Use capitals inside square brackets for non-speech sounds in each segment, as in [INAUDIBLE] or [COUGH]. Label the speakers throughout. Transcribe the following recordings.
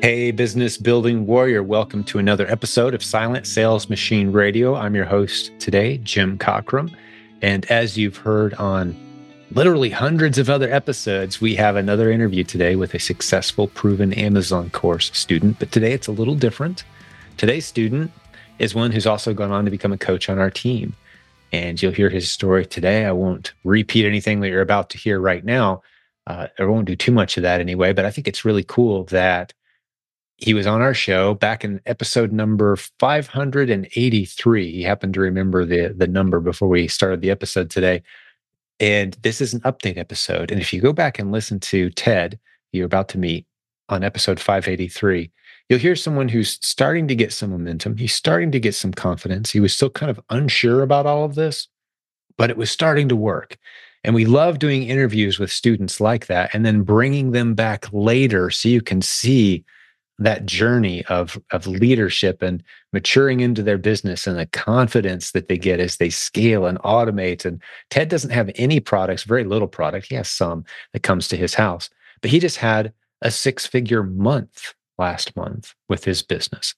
Speaker 1: Hey, business building warrior, welcome to another episode of Silent Sales Machine Radio. I'm your host today, Jim Cockrum. And as you've heard on literally hundreds of other episodes, we have another interview today with a successful, proven Amazon course student. But today it's a little different. Today's student is one who's also gone on to become a coach on our team. And you'll hear his story today. I won't repeat anything that you're about to hear right now. Uh, I won't do too much of that anyway, but I think it's really cool that he was on our show back in episode number 583. He happened to remember the the number before we started the episode today. And this is an update episode. And if you go back and listen to Ted, you're about to meet on episode 583, you'll hear someone who's starting to get some momentum. He's starting to get some confidence. He was still kind of unsure about all of this, but it was starting to work. And we love doing interviews with students like that and then bringing them back later so you can see that journey of of leadership and maturing into their business and the confidence that they get as they scale and automate. And ted doesn't have any products very little product. He has some that comes to his house but he just had a six figure month last month with his business.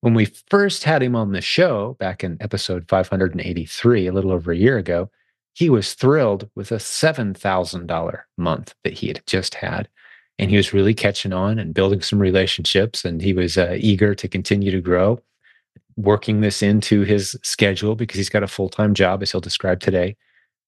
Speaker 1: When we first had him on the show back in episode 583 a little over a year ago he was thrilled with a $7000 month that he had just had and he was really catching on and building some relationships and he was uh, eager to continue to grow working this into his schedule because he's got a full-time job as he'll describe today.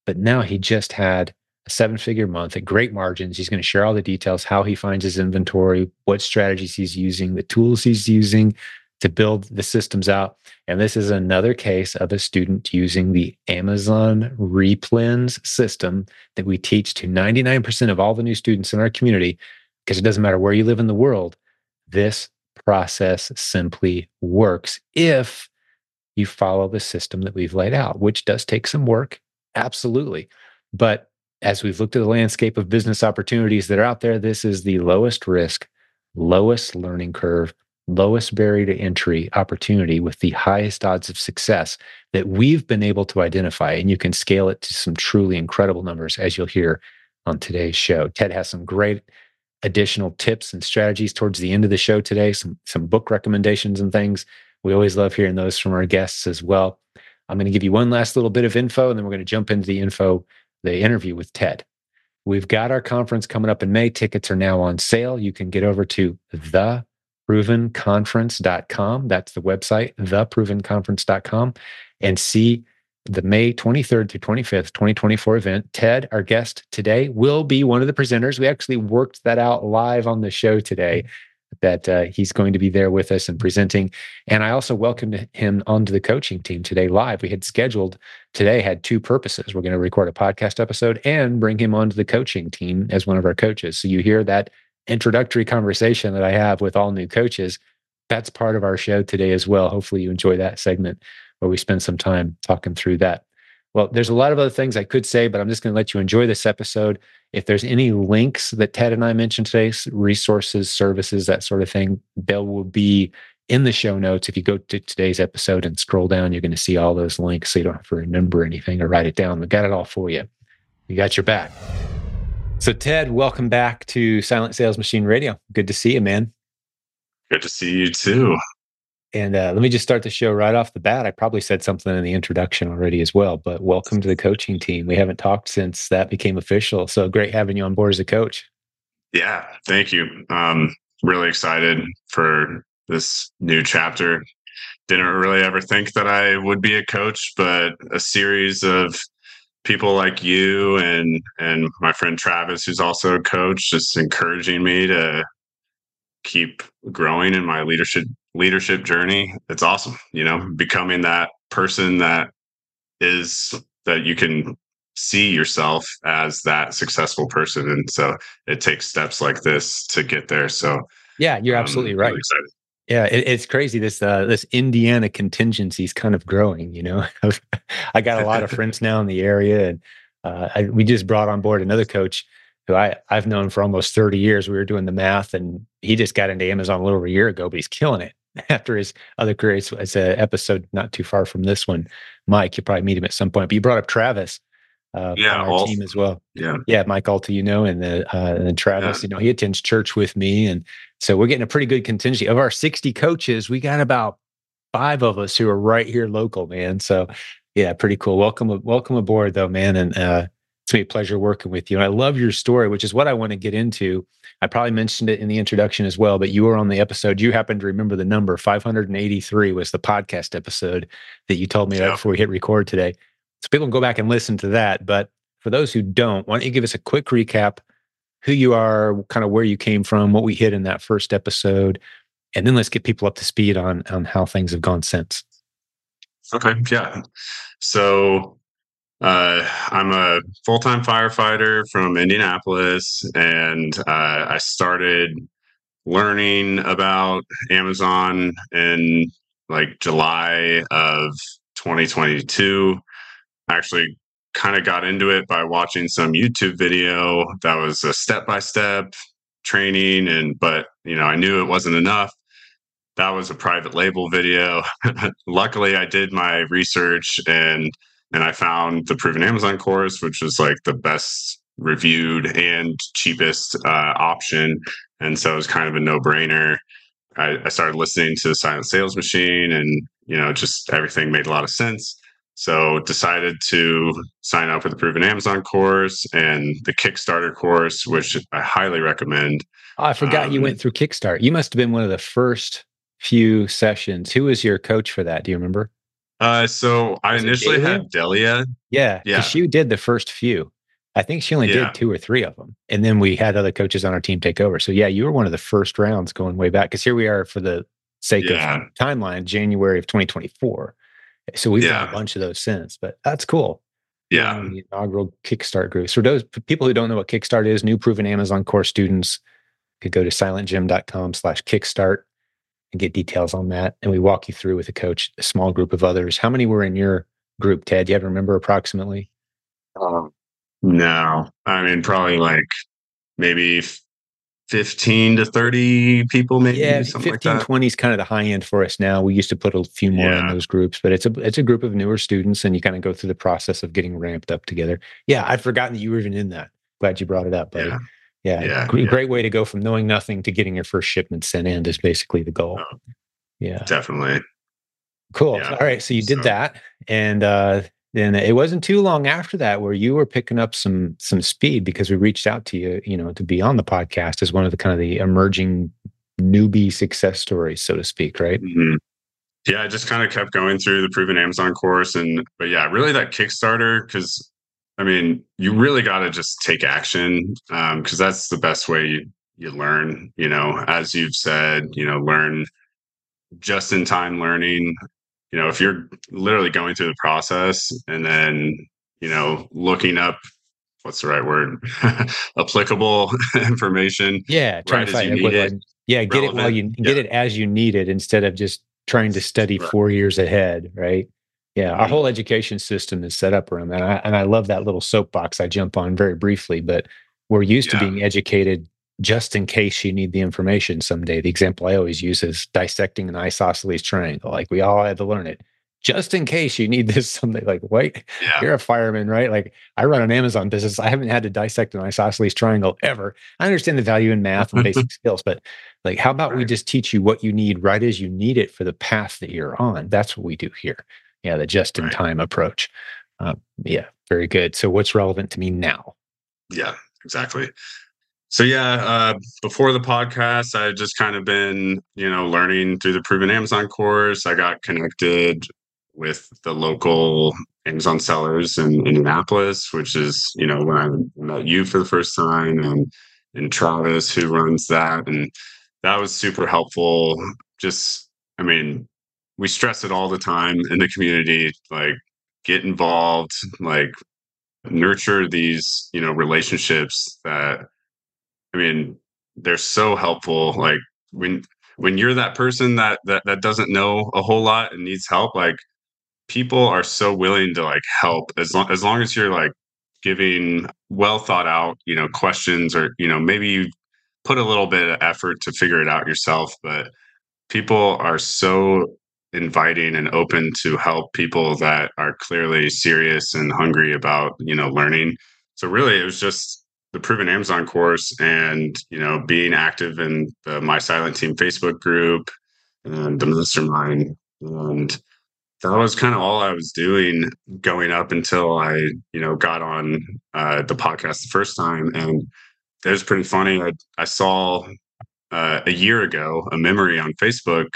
Speaker 1: But now he just had a seven figure month at great margins. He's going to share all the details how he finds his inventory what strategies he's using the tools he's using to build the systems out. And this is another case of a student using the amazon replens system that we teach to 99% of all the new students in our community because it doesn't matter where you live in the world, this process simply works if you follow the system that we've laid out, which does take some work. Absolutely. But as we've looked at the landscape of business opportunities that are out there, this is the lowest risk, lowest learning curve, lowest barrier to entry opportunity with the highest odds of success that we've been able to identify. And you can scale it to some truly incredible numbers, as you'll hear on today's show. Ted has some great additional tips and strategies towards the end of the show today, some, some book recommendations and things. We always love hearing those from our guests as well. I'm going to give you one last little bit of info, and then we're going to jump into the info, the interview with Ted. We've got our conference coming up in May. Tickets are now on sale. You can get over to theprovenconference.com. That's the website, theprovenconference.com, and see the May 23rd through 25th, 2024 event. Ted, our guest today, will be one of the presenters. We actually worked that out live on the show today that uh, he's going to be there with us and presenting. And I also welcomed him onto the coaching team today live. We had scheduled today, had two purposes. We're going to record a podcast episode and bring him onto the coaching team as one of our coaches. So you hear that introductory conversation that I have with all new coaches. That's part of our show today as well. Hopefully, you enjoy that segment where we spend some time talking through that. Well, there's a lot of other things I could say, but I'm just going to let you enjoy this episode. If there's any links that Ted and I mentioned today, resources, services, that sort of thing, they will be in the show notes. If you go to today's episode and scroll down, you're going to see all those links so you don't have to remember anything or write it down. We got it all for you. We got your back. So, Ted, welcome back to Silent Sales Machine Radio. Good to see you, man.
Speaker 2: Good to see you too.
Speaker 1: And uh, let me just start the show right off the bat. I probably said something in the introduction already as well, but welcome to the coaching team. We haven't talked since that became official. So great having you on board as a coach.
Speaker 2: Yeah, thank you. Um, really excited for this new chapter. Didn't really ever think that I would be a coach, but a series of people like you and and my friend Travis, who's also a coach, just encouraging me to keep growing in my leadership leadership journey it's awesome you know becoming that person that is that you can see yourself as that successful person. And so it takes steps like this to get there. So
Speaker 1: yeah you're absolutely right. really yeah it, it's crazy this uh this indiana contingency is kind of growing you know? [LAUGHS] I got a lot of friends now in the area and uh, I, we just brought on board another coach who I, I've known for almost 30 years. We were doing the math and he just got into Amazon a little over a year ago, but he's killing it. [LAUGHS] after his other career. It's, it's an episode not too far from this one. Mike, you'll probably meet him at some point. But you brought up Travis. uh, yeah, our all, team as well.
Speaker 2: Yeah,
Speaker 1: yeah, Mike Alta, you know, and the uh, and Travis, yeah. you know, he attends church with me, and so we're getting a pretty good contingency of our sixty coaches. We got about five of us who are right here local, man. So yeah, pretty cool. Welcome, welcome aboard, though, man, and uh, it's been a pleasure working with you. And I love your story, which is what I want to get into. I probably mentioned it in the introduction as well, but you were on the episode. You happen to remember the number 583 was the podcast episode that you told me yeah. right before we hit record today. So people can go back and listen to that. But for those who don't, why don't you give us a quick recap who you are, kind of where you came from, what we hit in that first episode, and then let's get people up to speed on on how things have gone since.
Speaker 2: Okay, yeah. So uh, I'm a full time firefighter from Indianapolis, and uh, I started learning about Amazon in like July of 2022 I actually kind of got into it by watching some YouTube video that was a step by step training and but you know I knew it wasn't enough. That was a private label video. [LAUGHS] Luckily I did my research and and I found the proven Amazon course which was like the best reviewed and cheapest uh, option and so it was kind of a no-brainer I, I started listening to the silent sales machine and you know just everything made a lot of sense so decided to sign up for the Proven Amazon course and the Kickstarter course, which I highly recommend.
Speaker 1: Oh, I forgot um, you went through Kickstarter. You must have been one of the first few sessions. Who was your coach for that? Do you remember?
Speaker 2: Uh, so I initially had Delia.
Speaker 1: Yeah, yeah. She did the first few. I think she only yeah. did two or three of them, and then we had other coaches on our team take over. So yeah, you were one of the first rounds going way back. Because here we are for the sake yeah. of timeline, January of 2024. So we've yeah. done a bunch of those since, but that's cool.
Speaker 2: Yeah.
Speaker 1: Um, the inaugural Kickstart group. So those people who don't know what Kickstart is, new proven Amazon course students could go to silentjim.com slash kickstart and get details on that. And we walk you through with a coach, a small group of others. How many were in your group, Ted? Do you have to remember approximately?
Speaker 2: Um, no, I mean, probably like maybe 15 to 30 people maybe
Speaker 1: yeah 15 like 20 is kind of the high end for us now we used to put a few more yeah. in those groups but it's a it's a group of newer students and you kind of go through the process of getting ramped up together yeah i'd forgotten that you were even in that glad you brought it up buddy. yeah yeah, yeah, great, yeah. great way to go from knowing nothing to getting your first shipment sent in is basically the goal oh, yeah
Speaker 2: definitely
Speaker 1: cool yeah. all right so you did so. that and uh then it wasn't too long after that where you were picking up some some speed because we reached out to you you know to be on the podcast as one of the kind of the emerging newbie success stories so to speak right
Speaker 2: mm-hmm. yeah i just kind of kept going through the proven amazon course and but yeah really that kickstarter because i mean you really got to just take action because um, that's the best way you, you learn you know as you've said you know learn just in time learning you know, if you're literally going through the process and then, you know, looking up what's the right word [LAUGHS] applicable [LAUGHS] information
Speaker 1: yeah trying right to find it, it, yeah get relevant. it while you yeah. get it as you need it instead of just trying to study right. four years ahead right yeah our whole education system is set up around that and I, and I love that little soapbox i jump on very briefly but we're used yeah. to being educated just in case you need the information someday. The example I always use is dissecting an isosceles triangle. Like we all had to learn it just in case you need this [LAUGHS] someday. Like, wait, yeah. you're a fireman, right? Like I run an Amazon business. I haven't had to dissect an isosceles triangle ever. I understand the value in math and [LAUGHS] basic skills, but like, how about right. we just teach you what you need right as you need it for the path that you're on? That's what we do here. Yeah, the just in time right. approach. Uh, yeah, very good. So, what's relevant to me now?
Speaker 2: Yeah, exactly so yeah, uh, before the podcast, I just kind of been, you know, learning through the Proven Amazon course. I got connected with the local Amazon sellers in Indianapolis, which is, you know, when I met you for the first time and and Travis who runs that. And that was super helpful. Just I mean, we stress it all the time in the community, like get involved, mm-hmm. like nurture these, you know, relationships that I mean, they're so helpful. Like when when you're that person that that that doesn't know a whole lot and needs help, like people are so willing to like help as long as long as you're like giving well thought out, you know, questions or you know maybe you put a little bit of effort to figure it out yourself, but people are so inviting and open to help people that are clearly serious and hungry about you know learning. So really it was just the proven amazon course and you know being active in the my silent team facebook group and the mastermind. And that was kind of all i was doing going up until i you know got on uh, the podcast the first time. And it was pretty funny. I, I saw uh, a year ago a memory on facebook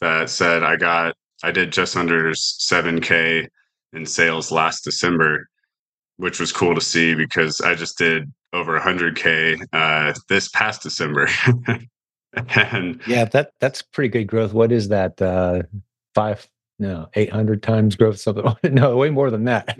Speaker 2: that said I got I did just under 7k in sales last December, which was cool to see because I just did over 100k uh, this past December. [LAUGHS]
Speaker 1: and yeah, that that's pretty good growth. What is that? Uh, five no 800 times growth something [LAUGHS] no way more than that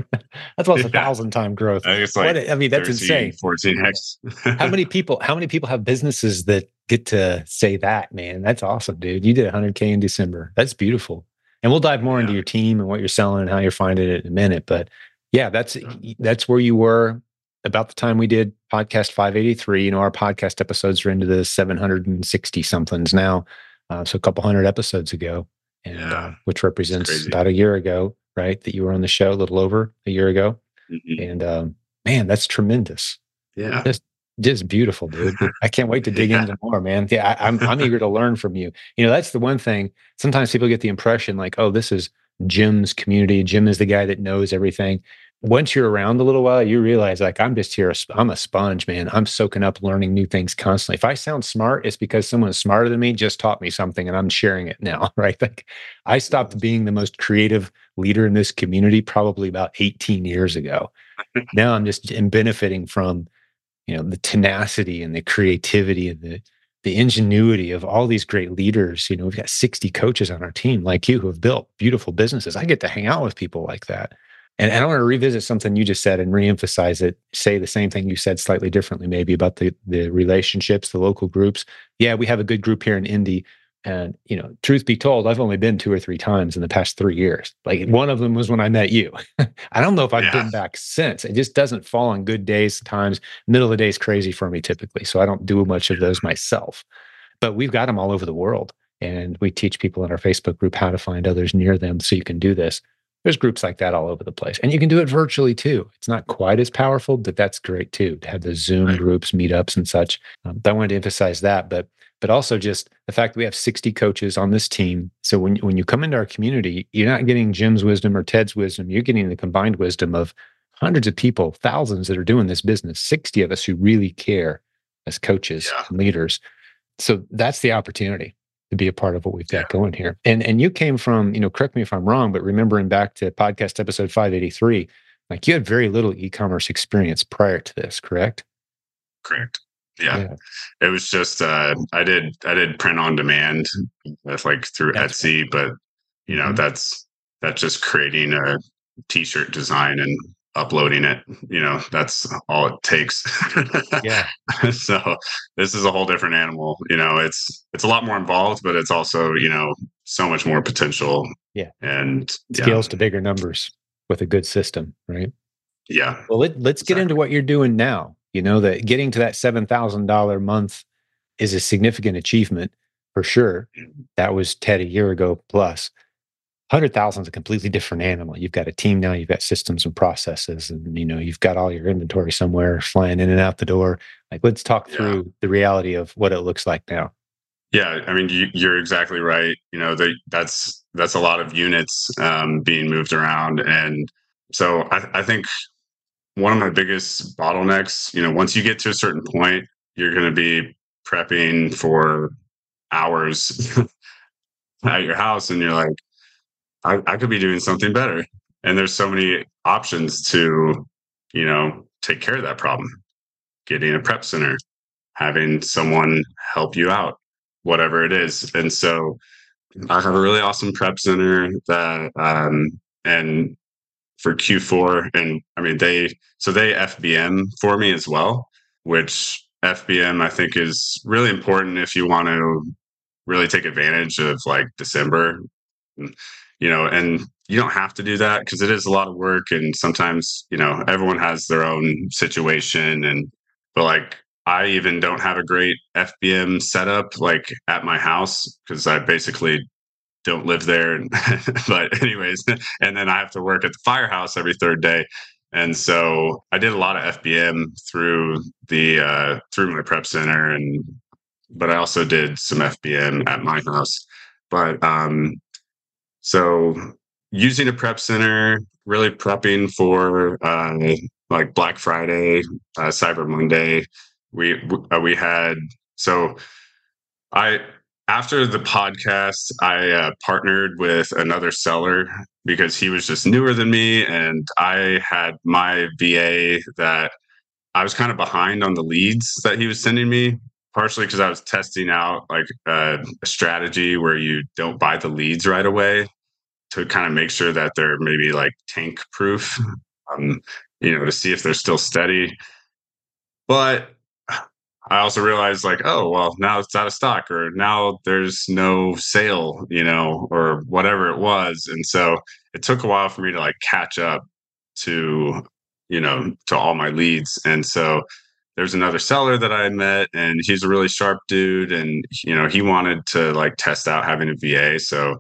Speaker 1: that's almost yeah. a thousand time growth
Speaker 2: I, like
Speaker 1: what, I mean that's 13, insane
Speaker 2: 14x
Speaker 1: how many [LAUGHS] people how many people have businesses that get to say that man that's awesome dude you did 100k in december that's beautiful and we'll dive more yeah. into your team and what you're selling and how you're finding it in a minute but yeah that's that's where you were about the time we did podcast 583 you know our podcast episodes are into the 760 somethings now uh, so a couple hundred episodes ago and yeah. uh, which represents about a year ago, right? That you were on the show a little over a year ago, mm-hmm. and um, man, that's tremendous.
Speaker 2: Yeah,
Speaker 1: just just beautiful, dude. [LAUGHS] I can't wait to dig yeah. into more, man. Yeah, I, I'm I'm eager to learn from you. You know, that's the one thing. Sometimes people get the impression like, oh, this is Jim's community. Jim is the guy that knows everything once you're around a little while, you realize like I'm just here. I'm a sponge, man. I'm soaking up learning new things constantly. If I sound smart, it's because someone smarter than me just taught me something and I'm sharing it now, [LAUGHS] right? Like I stopped being the most creative leader in this community probably about 18 years ago. [LAUGHS] now I'm just am benefiting from, you know, the tenacity and the creativity and the the ingenuity of all these great leaders. You know, we've got 60 coaches on our team like you who have built beautiful businesses. I get to hang out with people like that and, and I want to revisit something you just said and reemphasize it. Say the same thing you said slightly differently, maybe about the the relationships, the local groups. Yeah, we have a good group here in Indy, and you know, truth be told, I've only been two or three times in the past three years. Like one of them was when I met you. [LAUGHS] I don't know if I've yeah. been back since. It just doesn't fall on good days. Times middle of the day is crazy for me typically, so I don't do much of those myself. But we've got them all over the world, and we teach people in our Facebook group how to find others near them so you can do this there's groups like that all over the place and you can do it virtually too it's not quite as powerful but that's great too to have the zoom right. groups meetups and such um, i wanted to emphasize that but but also just the fact that we have 60 coaches on this team so when, when you come into our community you're not getting jim's wisdom or ted's wisdom you're getting the combined wisdom of hundreds of people thousands that are doing this business 60 of us who really care as coaches yeah. and leaders so that's the opportunity to be a part of what we've got yeah. going here. And and you came from, you know, correct me if I'm wrong, but remembering back to podcast episode 583, like you had very little e-commerce experience prior to this, correct?
Speaker 2: Correct. Yeah. yeah. It was just uh I did I did print on demand that's like through that's Etsy, right. but you know, mm-hmm. that's that's just creating a t-shirt design and uploading it you know that's all it takes
Speaker 1: yeah [LAUGHS]
Speaker 2: so this is a whole different animal you know it's it's a lot more involved but it's also you know so much more potential
Speaker 1: yeah
Speaker 2: and
Speaker 1: scales
Speaker 2: yeah.
Speaker 1: to bigger numbers with a good system right
Speaker 2: yeah
Speaker 1: well let, us exactly. get into what you're doing now you know that getting to that $7000 month is a significant achievement for sure that was ted a year ago plus hundred thousand is a completely different animal. You've got a team now, you've got systems and processes, and you know you've got all your inventory somewhere flying in and out the door. Like, let's talk through the reality of what it looks like now.
Speaker 2: Yeah, I mean, you, are exactly right. You know, the, that's that's a lot of units um, being moved around, and so I, I think one of my biggest bottlenecks. You know, once you get to a certain point, you're going to be prepping for hours [LAUGHS] at your house, and you're like, I, I could be doing something better. And there's so many options to, you know, take care of that problem. Getting a prep center, having someone help you out, whatever it is. And so I have a really awesome prep center that um and for Q4 and I mean they so they FBM for me as well, which FBM I think is really important if you want to really take advantage of like December you know, and you don't have to do that because it is a lot of work. And sometimes, you know, everyone has their own situation. And, but like, I even don't have a great FBM setup like at my house because I basically don't live there. [LAUGHS] but anyways, [LAUGHS] and then I have to work at the firehouse every third day. And so I did a lot of FBM through the uh, through my prep center, and but I also did some FBM at my house. But um, so using a prep center, really prepping for uh, like Black Friday, uh, Cyber Monday. We uh, we had so I after the podcast, I uh, partnered with another seller because he was just newer than me, and I had my VA that I was kind of behind on the leads that he was sending me. Partially because I was testing out like uh, a strategy where you don't buy the leads right away to kind of make sure that they're maybe like tank proof, um, you know, to see if they're still steady. But I also realized like, oh, well, now it's out of stock or now there's no sale, you know, or whatever it was. And so it took a while for me to like catch up to, you know, to all my leads. And so there's another seller that I met and he's a really sharp dude. And, you know, he wanted to like test out having a VA. So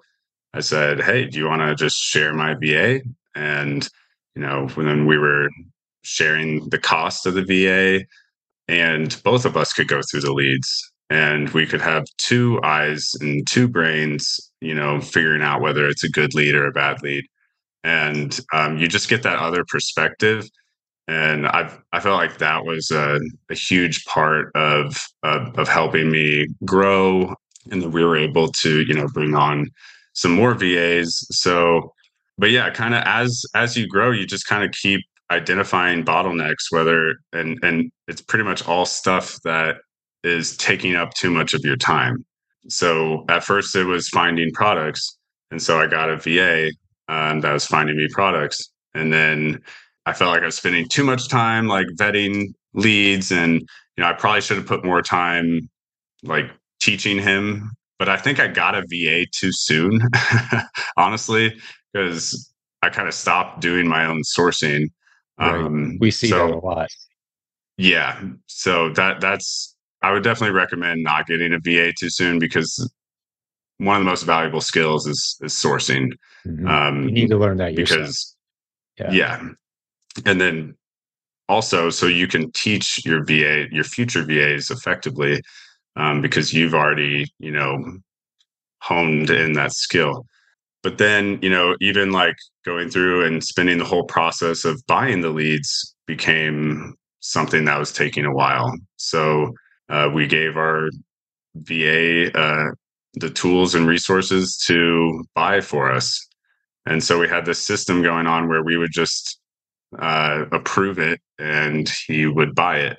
Speaker 2: I said, Hey, do you want to just share my VA? And, you know, when we were sharing the cost of the VA, and both of us could go through the leads and we could have two eyes and two brains you know figuring out whether it's a good lead or a bad lead. And um, you just get that other perspective and I've, i felt like that was a, a huge part of, of, of helping me grow and that we were able to you know bring on some more vas so but yeah kind of as as you grow you just kind of keep identifying bottlenecks whether and and it's pretty much all stuff that is taking up too much of your time. So at first it was finding products and so i got a va um, that was finding me products. And then i felt like i was spending too much time like vetting leads and you know i probably should have put more time like teaching him but i think i got a va too soon [LAUGHS] honestly because i kind of stopped doing my own sourcing
Speaker 1: Right. Um, we see so, that a lot.
Speaker 2: Yeah. So that that's I would definitely recommend not getting a VA too soon because one of the most valuable skills is is sourcing.
Speaker 1: Mm-hmm. Um, you need to learn that yourself. because
Speaker 2: yeah. yeah, and then also so you can teach your VA your future VAs effectively um, because you've already you know honed in that skill. But then, you know, even like going through and spending the whole process of buying the leads became something that was taking a while. So uh, we gave our VA uh, the tools and resources to buy for us. And so we had this system going on where we would just uh, approve it and he would buy it.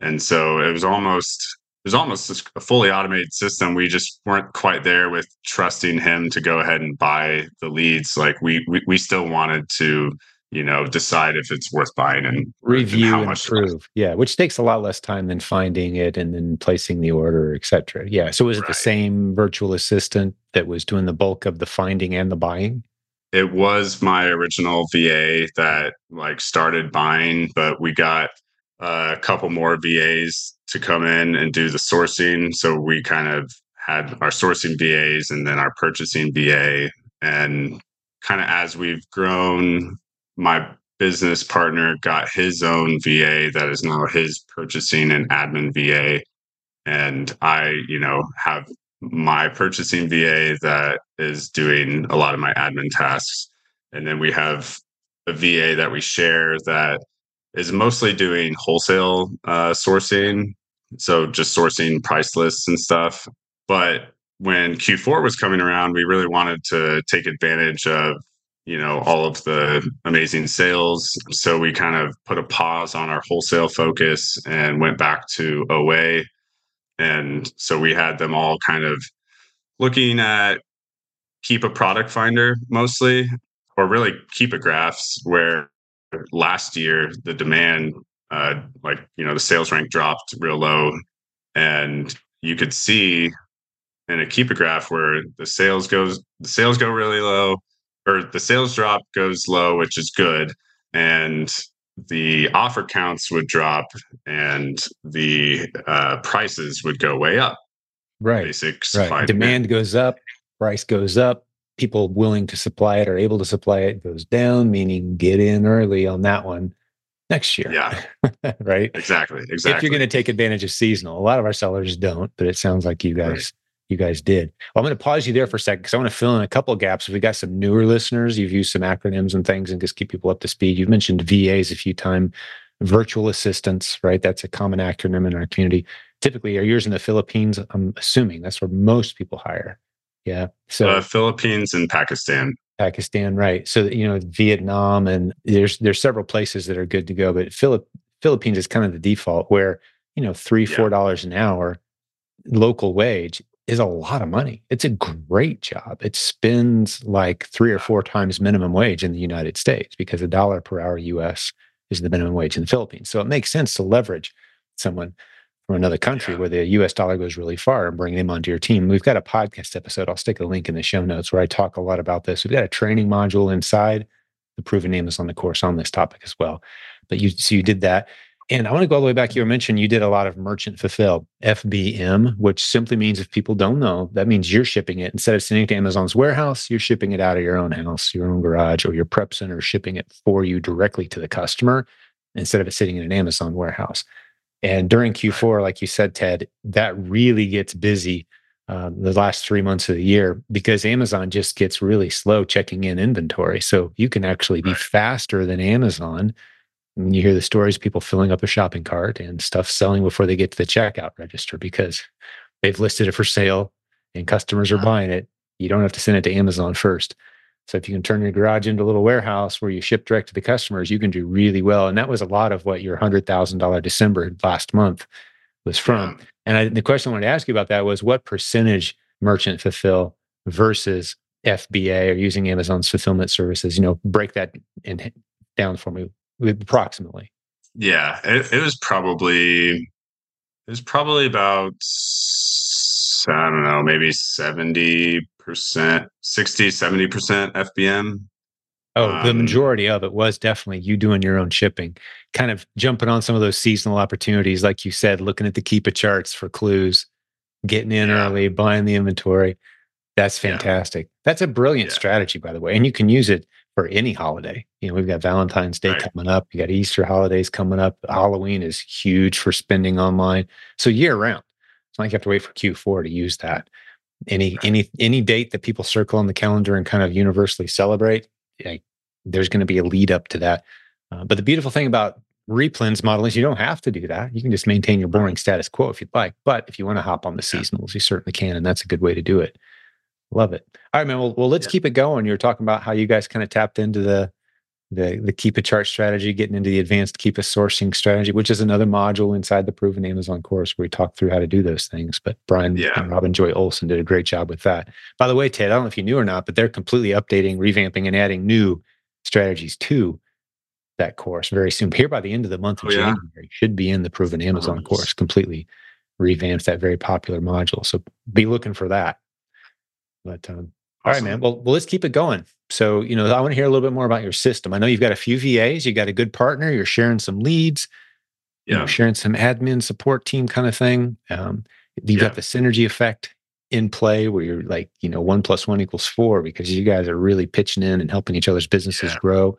Speaker 2: And so it was almost was almost a fully automated system. We just weren't quite there with trusting him to go ahead and buy the leads. Like we we, we still wanted to, you know, decide if it's worth buying and
Speaker 1: review and, how much prove. Yeah, which takes a lot less time than finding it and then placing the order, etc. Yeah. So was it right. the same virtual assistant that was doing the bulk of the finding and the buying?
Speaker 2: It was my original VA that like started buying, but we got uh, a couple more VAs to come in and do the sourcing. So we kind of had our sourcing VAs and then our purchasing VA. And kind of as we've grown, my business partner got his own VA that is now his purchasing and admin VA. And I, you know, have my purchasing VA that is doing a lot of my admin tasks. And then we have a VA that we share that is mostly doing wholesale uh, sourcing, so just sourcing price lists and stuff. But when Q4 was coming around, we really wanted to take advantage of you know all of the amazing sales so we kind of put a pause on our wholesale focus and went back to oa and so we had them all kind of looking at Keepa product finder mostly or really Keepa graphs where last year the demand uh, like you know the sales rank dropped real low. And you could see in a Keepa graph where the sales goes the sales go really low or the sales drop goes low which is good and the offer counts would drop and the uh, prices would go way up.
Speaker 1: Right basic right. demand goes up price goes up, people willing to supply it or able to supply it goes down, meaning get in early on that one next year.
Speaker 2: Yeah. [LAUGHS]
Speaker 1: right.
Speaker 2: Exactly. Exactly.
Speaker 1: If you're going to take advantage of seasonal, a lot of our sellers don't, but it sounds like you guys right. you guys did. Well, I'm going to pause you there for a second because I want to fill in a couple of gaps. If we got some newer listeners, you've used some acronyms and things and just keep people up to speed. You've mentioned VAs a few times, virtual assistants, right? That's a common acronym in our community. Typically, are yours in the Philippines? I'm assuming that's where most people hire. Yeah.
Speaker 2: So uh, Philippines and Pakistan.
Speaker 1: Pakistan, right? So you know Vietnam and there's there's several places that are good to go, but Philip Philippines is kind of the default where you know three four dollars an hour local wage is a lot of money. It's a great job. It spends like three or four times minimum wage in the United States because a dollar per hour US is the minimum wage in the Philippines. So it makes sense to leverage someone from another country yeah. where the US dollar goes really far and bring them onto your team. We've got a podcast episode. I'll stick a link in the show notes where I talk a lot about this. We've got a training module inside the proven name is on the course on this topic as well. But you so you did that. And I want to go all the way back. You mentioned you did a lot of merchant fulfill, FBM, which simply means if people don't know, that means you're shipping it. Instead of sending it to Amazon's warehouse, you're shipping it out of your own house, your own garage, or your prep center, shipping it for you directly to the customer instead of it sitting in an Amazon warehouse. And during Q4, like you said, Ted, that really gets busy um, the last three months of the year because Amazon just gets really slow checking in inventory. So you can actually be faster than Amazon. When you hear the stories, people filling up a shopping cart and stuff selling before they get to the checkout register because they've listed it for sale and customers are buying it. You don't have to send it to Amazon first. So if you can turn your garage into a little warehouse where you ship direct to the customers, you can do really well. And that was a lot of what your hundred thousand dollar December last month was from. Yeah. And I, the question I wanted to ask you about that was what percentage merchant fulfill versus FBA or using Amazon's fulfillment services? You know, break that in, down for me approximately.
Speaker 2: Yeah, it, it was probably it was probably about I don't know, maybe 70 percent 60 70 percent fbm
Speaker 1: oh um, the majority of it was definitely you doing your own shipping kind of jumping on some of those seasonal opportunities like you said looking at the keepa charts for clues getting in yeah. early buying the inventory that's fantastic yeah. that's a brilliant yeah. strategy by the way and you can use it for any holiday you know we've got valentine's day right. coming up you got easter holidays coming up halloween is huge for spending online so year round it's not like you have to wait for q4 to use that. Any any any date that people circle on the calendar and kind of universally celebrate like, there's going to be a lead up to that. Uh, but the beautiful thing about replens model is you don't have to do that. You can just maintain your boring status quo if you'd like but if you want to hop on the seasonals you certainly can and that's a good way to do it. Love it. All right man well, well let's yeah. keep it going. You're talking about how you guys kind of tapped into the the the Keepa chart strategy, getting into the advanced Keepa sourcing strategy, which is another module inside the proven Amazon course where we talk through how to do those things. But Brian yeah. and Robin Joy Olson did a great job with that. By the way, Ted, I don't know if you knew or not, but they're completely updating, revamping, and adding new strategies to that course very soon. Here by the end of the month of oh, January, yeah. should be in the proven Amazon oh, course, completely revamped that very popular module. So be looking for that. But um, all right, man. Well, well, let's keep it going. So, you know, I want to hear a little bit more about your system. I know you've got a few VAs, you got a good partner, you're sharing some leads, yeah. you know, sharing some admin support team kind of thing. Um, you've yeah. got the synergy effect in play where you're like, you know, one plus one equals four because you guys are really pitching in and helping each other's businesses yeah. grow.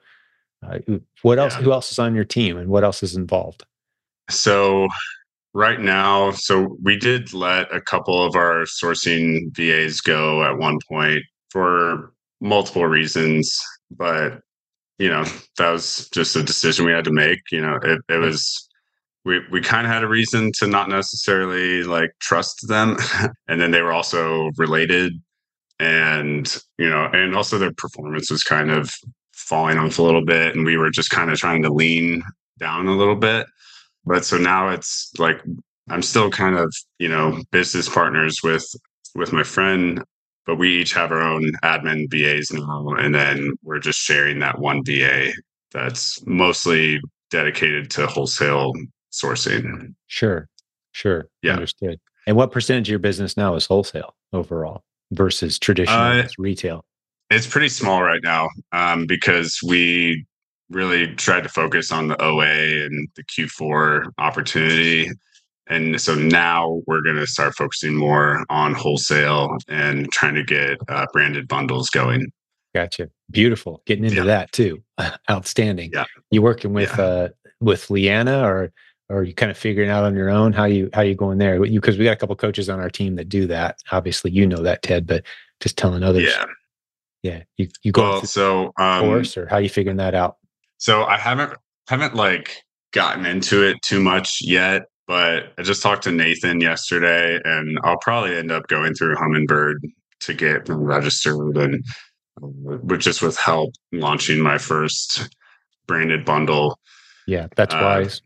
Speaker 1: Uh, what else? Who else is on your team, and what else is involved?
Speaker 2: So right now, so we did let a couple of our sourcing VAs go at one point for multiple reasons, but you know, that was just a decision we had to make. You know, it, it was we we kind of had a reason to not necessarily like trust them, [LAUGHS] and then they were also related, and you know, and also their performance was kind of falling off a little bit, and we were just kind of trying to lean down a little bit. But so now it's like I'm still kind of you know business partners with with my friend but we each have our own admin VAs now, and then we're just sharing that one VA that's mostly dedicated to wholesale sourcing.
Speaker 1: Sure, sure, yeah, understood. And what percentage of your business now is wholesale overall versus traditional uh, retail?
Speaker 2: It's pretty small right now um, because we really tried to focus on the OA and the Q4 opportunity. And so now we're going to start focusing more on wholesale and trying to get uh, branded bundles going.
Speaker 1: Gotcha. Beautiful. Getting into yeah. that too. [LAUGHS] Outstanding.
Speaker 2: Yeah.
Speaker 1: You working with yeah. uh with Leanna or or you kind of figuring out on your own how you how you going there? You because we got a couple coaches on our team that do that. Obviously, you know that Ted, but just telling others.
Speaker 2: Yeah.
Speaker 1: Yeah. You you go
Speaker 2: well, so um,
Speaker 1: course or how you figuring that out?
Speaker 2: So I haven't haven't like gotten into it too much yet. But I just talked to Nathan yesterday, and I'll probably end up going through Humnbird to get registered, and uh, just with help launching my first branded bundle.
Speaker 1: Yeah, that's uh, wise.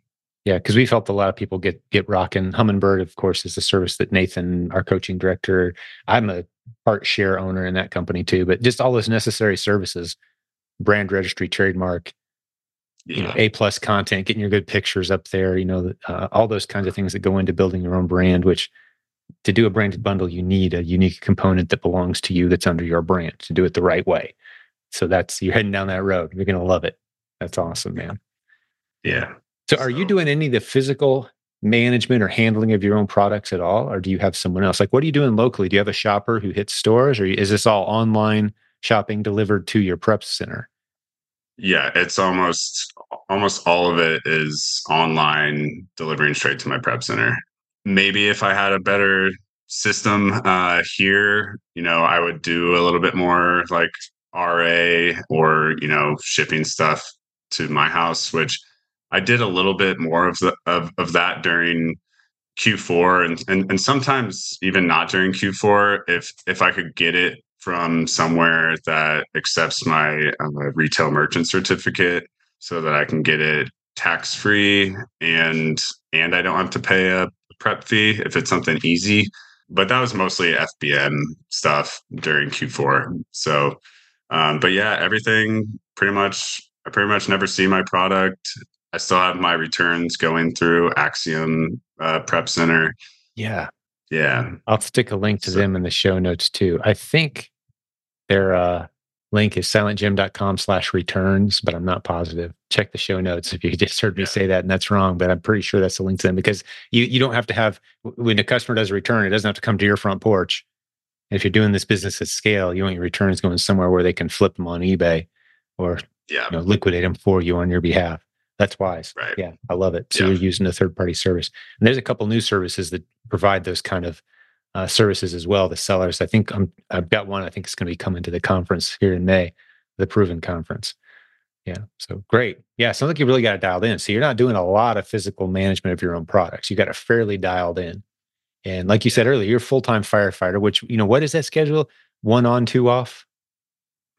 Speaker 1: Yeah, because we've helped a lot of people get get rocking. Humnbird, of course, is a service that Nathan, our coaching director, I'm a part share owner in that company too. But just all those necessary services, brand registry, trademark. You know a plus content getting your good pictures up there you know uh, all those kinds of things that go into building your own brand which to do a branded bundle you need a unique component that belongs to you that's under your brand to do it the right way. So that's you're heading down that road. You're going to love it. That's awesome man.
Speaker 2: Yeah.
Speaker 1: So are so, you doing any of the physical management or handling of your own products at all or do you have someone else? Like what are you doing locally? Do you have a shopper who hits stores or is this all online shopping delivered to your prep center
Speaker 2: yeah it's almost almost all of it is online delivering straight to my prep center. Maybe if i had a better system uh, here you know i would do a little bit more like ra or you know shipping stuff to my house which i did a little bit more of the of, of that during q4 and, and and sometimes even not during q4 if if i could get it from somewhere that accepts my uh, retail merchant certificate so that I can get it tax free and and I don't have to pay a prep fee if it's something easy. But that was mostly FBM stuff during Q4. So, um, but yeah, everything pretty much. I pretty much never see my product. I still have my returns going through Axiom uh, Prep Center.
Speaker 1: Yeah,
Speaker 2: yeah.
Speaker 1: I'll stick a link to so, them in the show notes too. I think their uh, link is silentjim.com slash returns, but I'm not positive. Check the show notes if you [LAUGHS] just heard me say that and that's wrong, but I'm pretty sure that's the link to them because you, you don't have to have, when a customer does a return, it doesn't have to come to your front porch. And if you're doing this business at scale, you want your returns going somewhere where they can flip them on eBay or
Speaker 2: yeah.
Speaker 1: you know, liquidate them for you on your behalf. That's wise.
Speaker 2: Right.
Speaker 1: Yeah, I love it. So yeah. you're using a third party service. And there's a couple new services that provide those kind of uh, services as well. The sellers, I think I'm, I've got one. I think it's going to be coming to the conference here in May, the Proven Conference. Yeah, so great. Yeah, sounds like you really got it dialed in. So you're not doing a lot of physical management of your own products. You got it fairly dialed in. And like you said earlier, you're a full time firefighter. Which you know, what is that schedule? One on, two off.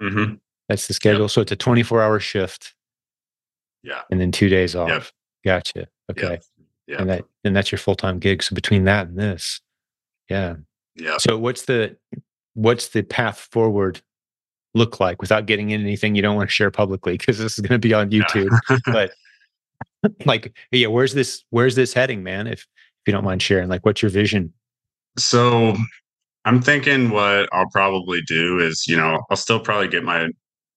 Speaker 2: Mm-hmm.
Speaker 1: That's the schedule. Yep. So it's a 24 hour shift.
Speaker 2: Yeah.
Speaker 1: And then two days off.
Speaker 2: Yep.
Speaker 1: Gotcha. Okay.
Speaker 2: Yep. Yep.
Speaker 1: And that and that's your full time gig. So between that and this, yeah.
Speaker 2: Yeah.
Speaker 1: So what's the what's the path forward look like without getting in anything you don't want to share publicly because this is going to be on YouTube. but [LAUGHS] like, yeah, where's this where's this heading, man? If if you don't mind sharing, like, what's your vision?
Speaker 2: So I'm thinking what I'll probably do is, you know, I'll still probably get my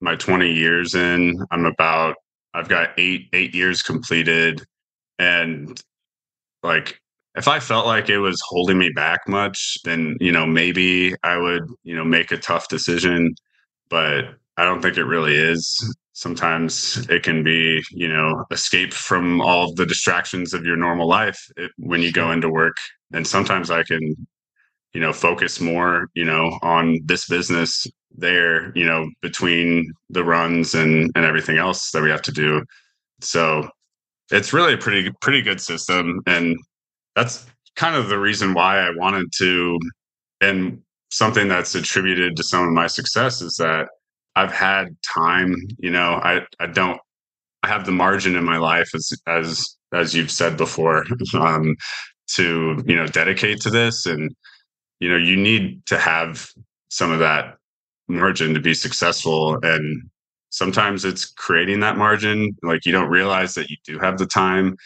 Speaker 2: my 20 years in. I'm about I've got eight eight years completed, and like if I felt like it was holding me back much, then you know maybe I would you know make a tough decision, but I don't think it really is. Sometimes it can be you know escape from all the distractions of your normal life when you go into work, and sometimes I can you know focus more you know on this business there you know between the runs and and everything else that we have to do so it's really a pretty pretty good system and that's kind of the reason why I wanted to, and something that's attributed to some of my success is that I've had time. You know, I I don't I have the margin in my life as as as you've said before [LAUGHS] um, to you know dedicate to this, and you know you need to have some of that margin to be successful. And sometimes it's creating that margin. Like you don't realize that you do have the time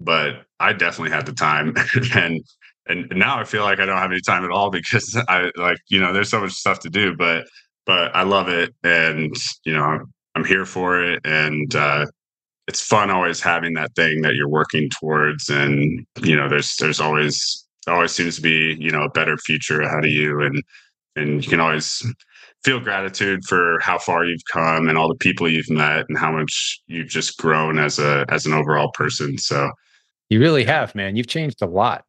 Speaker 2: but I definitely had the time. [LAUGHS] And and now I feel like I don't have any time at all [LAUGHS] because I like you know there's so much stuff to do but but I love it. And you know I'm, I'm here for it. And uh it's fun always having that thing that you're working towards. And you know there's there's always always seems to be you know a better future ahead of you. And and you can always feel gratitude for how far you've come and all the people you've met and how much you've just grown as a as an overall person. So
Speaker 1: you really have man. You've changed a lot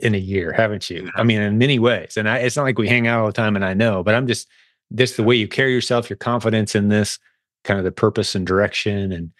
Speaker 1: in a year haven't you? I mean in many ways. And I, it's not like we hang out all the time and i know but i'm just this the way you carry yourself your confidence in this kind of the purpose and direction. And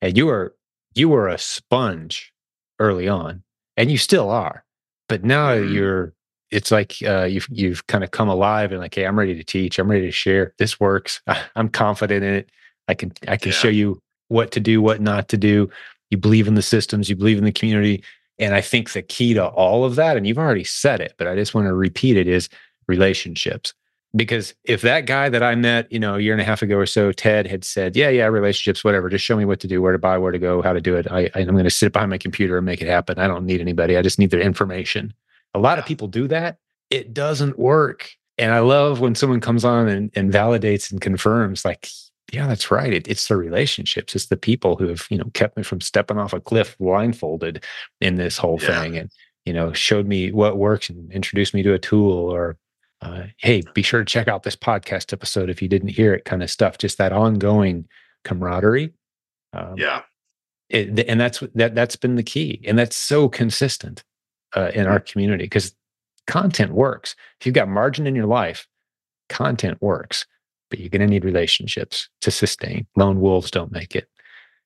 Speaker 1: and you were you were a sponge early on and you still are but now mm-hmm. you're it's like uh, you've you've kind of come alive and like hey i'm ready to teach i'm ready to share this works [LAUGHS] i'm confident in it i can i can yeah. show you what to do what not to do you believe in the systems you believe in the community and i think the key to all of that and you've already said it but i just want to repeat it is relationships because if that guy that I met, you know, a year and a half ago or so, Ted had said, "Yeah, yeah, relationships, whatever. Just show me what to do, where to buy, where to go, how to do it. I, I'm going to sit behind my computer and make it happen. I don't need anybody. I just need their information." A lot of people do that. It doesn't work, and I love when someone comes on and, and validates and confirms, like, "Yeah, that's right. It, it's the relationships. It's the people who have, you know, kept me from stepping off a cliff blindfolded in this whole yeah. thing, and you know, showed me what works and introduced me to a tool or uh, hey, be sure to check out this podcast episode if you didn't hear it, kind of stuff. Just that ongoing camaraderie.
Speaker 2: Um, yeah,
Speaker 1: it, and that's that. That's been the key, and that's so consistent uh, in our community because content works. If you've got margin in your life, content works, but you're going to need relationships to sustain. Lone wolves don't make it.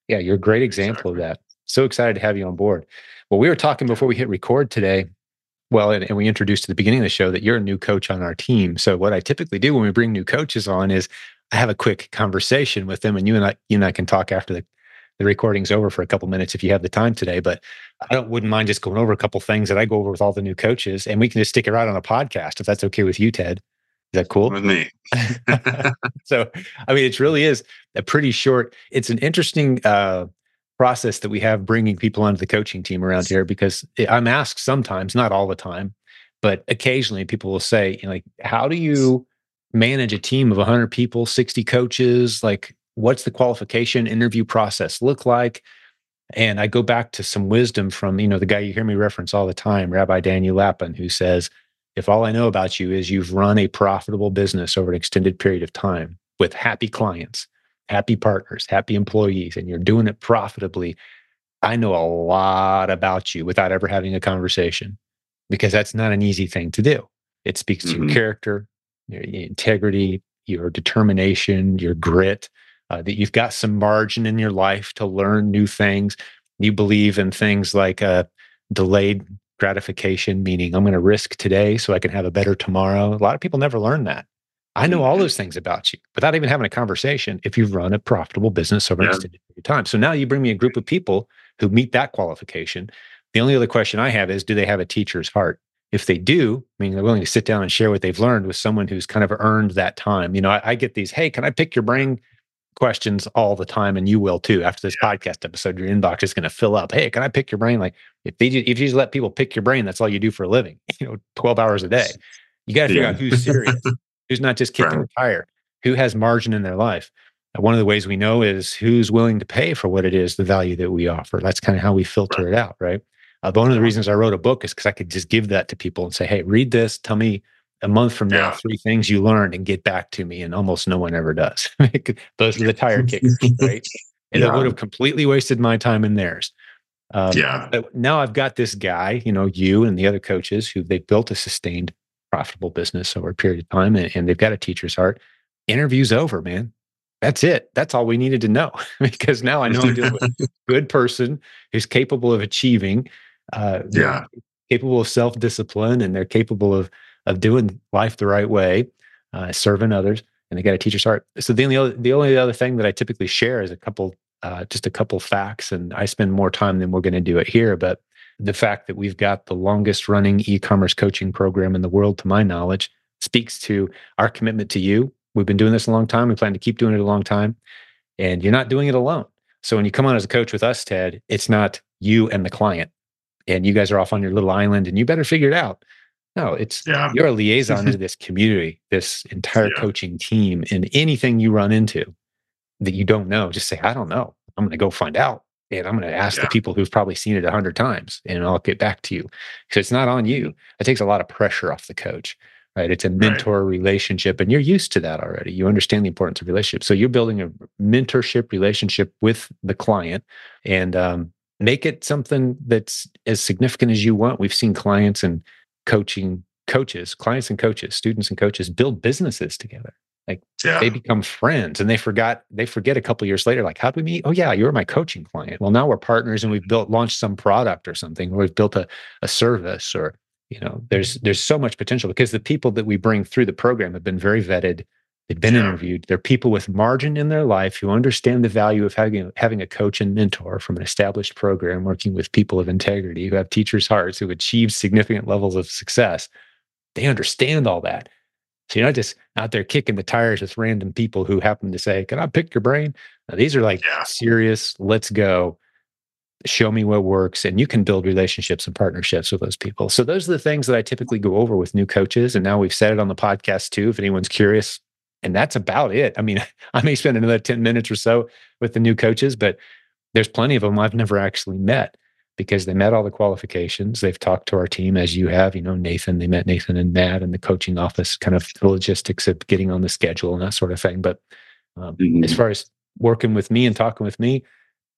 Speaker 1: Yeah, you're a great example exactly. of that. So excited to have you on board. Well, we were talking before we hit record today well, and, and, we introduced at the beginning of the show that you're a new coach on our team. So what I typically do when we bring new coaches on is I have a quick conversation with them, and you and I, you and I can talk after the the recording's over for a couple minutes if you have the time today. But I don't wouldn't mind just going over a couple things that I go over with all the new coaches, and we can just stick it right on a podcast if that's okay with you, Ted. Is that cool?
Speaker 2: With me. [LAUGHS] [LAUGHS]
Speaker 1: so, I mean, it really is a pretty short. It's an interesting uh, process that we have bringing people onto the coaching team around here because I'm asked sometimes, not all the time, but occasionally people will say, you know, like, how do you manage a team of 100 people, 60 coaches? Like, what's the qualification interview process look like? And I go back to some wisdom from, you know, the guy you hear me reference all the time, Rabbi Daniel Lapin, who says, if all I know about you is you've run a profitable business over an extended period of time with happy clients, happy partners, happy employees, and you're doing it profitably, I know a lot about you without ever having a conversation because that's not an easy thing to do. It speaks to mm-hmm. your character, your, integrity, your determination, your grit, uh, that you've got some margin in your life to learn new things. You believe in things like uh, delayed gratification, meaning I'm going to risk today so I can have a better tomorrow. A lot of people never learn that. I know all mm-hmm. those things about you without even having a conversation if you've run a profitable business over yeah. an extended period of time. So now you bring me a group of people who meet that qualification. The only other question I have is do they have a teacher's heart? If they do, I mean, they're willing to sit down and share what they've learned with someone who's kind of earned that time. You know, I, I get these, hey, can I pick your brain questions all the time? And you will too. After this yeah. podcast episode, your inbox is going to fill up. Hey, can I pick your brain? Like if they, if you just let people pick your brain, that's all you do for a living, [LAUGHS] you know, 12 hours a day. You got to figure yeah. out who's serious. [LAUGHS] who's not just kicking right. the tire, who has margin in their life. one of the ways we know is who's willing to pay for what it is, the value that we offer. That's kind of how we filter right. it out, right? Uh, but one of the reasons I wrote a book is because I could just give that to people and say, hey, read this, tell me a month from now, yeah. three things you learned and get back to me. And almost no one ever does. [LAUGHS] Those are the tire [LAUGHS] kickers, right? And yeah. it would have completely wasted my time and theirs.
Speaker 2: Um, yeah.
Speaker 1: But now I've got this guy, you know, you and the other coaches who they built a sustained profitable business over a period of time and, and they've got a teacher's heart. Interview's over, man. That's it. That's all we needed to know [LAUGHS] because now I know I'm dealing with a good person who's capable of achieving, uh,
Speaker 2: yeah,
Speaker 1: capable of self discipline, and they're capable of of doing life the right way, uh, serving others, and they got a teacher's heart. So the only other, the only other thing that I typically share is a couple, uh, just a couple facts, and I spend more time than we're going to do it here, but the fact that we've got the longest running e-commerce coaching program in the world to my knowledge speaks to our commitment to you. We've been doing this a long time. We plan to keep doing it a long time and you're not doing it alone. So when you come on as a coach with us ted it's not you and the client and you guys are off on your little island and you better figure it out no it's yeah. you're a liaison to [LAUGHS] this community this entire yeah. coaching team and anything you run into that you don't know just say i don't know I'm going to go find out and I'm going to ask yeah. the people who've probably seen it a hundred times and I'll get back to you. So it's not on you. It takes a lot of pressure off the coach, right? It's a mentor right. relationship and you're used to that already. You understand the importance of relationships. So you're building a mentorship relationship with the client and um, make it something that's as significant as you want. We've seen clients and coaching coaches, clients and coaches, students and coaches build businesses together. Like yeah. they become friends and they forgot they forget a couple years later like how do we meet? Oh yeah you were my coaching client. Well now we're partners and we've built launched some product or something or we've built a, a service or you know there's there's so much potential because the people that we bring through the program have been very vetted they've been yeah. interviewed they're people with margin in their life who understand the value of having having a coach and mentor from an established program working with people of integrity who have teachers hearts who achieve significant levels of success they understand all that so you're not just out there kicking the tires with random people who happen to say, Can I pick your brain? Now, these are like yeah. serious, let's go, show me what works. And you can build relationships and partnerships with those people. So those are the things that I typically go over with new coaches. And now we've said it on the podcast too, if anyone's curious. And that's about it. I mean, [LAUGHS] I may spend another 10 minutes or so with the new coaches, but there's plenty of them I've never actually met because they met all the qualifications. They've talked to our team as you have, you know, Nathan, they met Nathan and Matt in the coaching office, kind of the logistics of getting on the schedule and that sort of thing. But um, mm-hmm. as far as working with me and talking with me,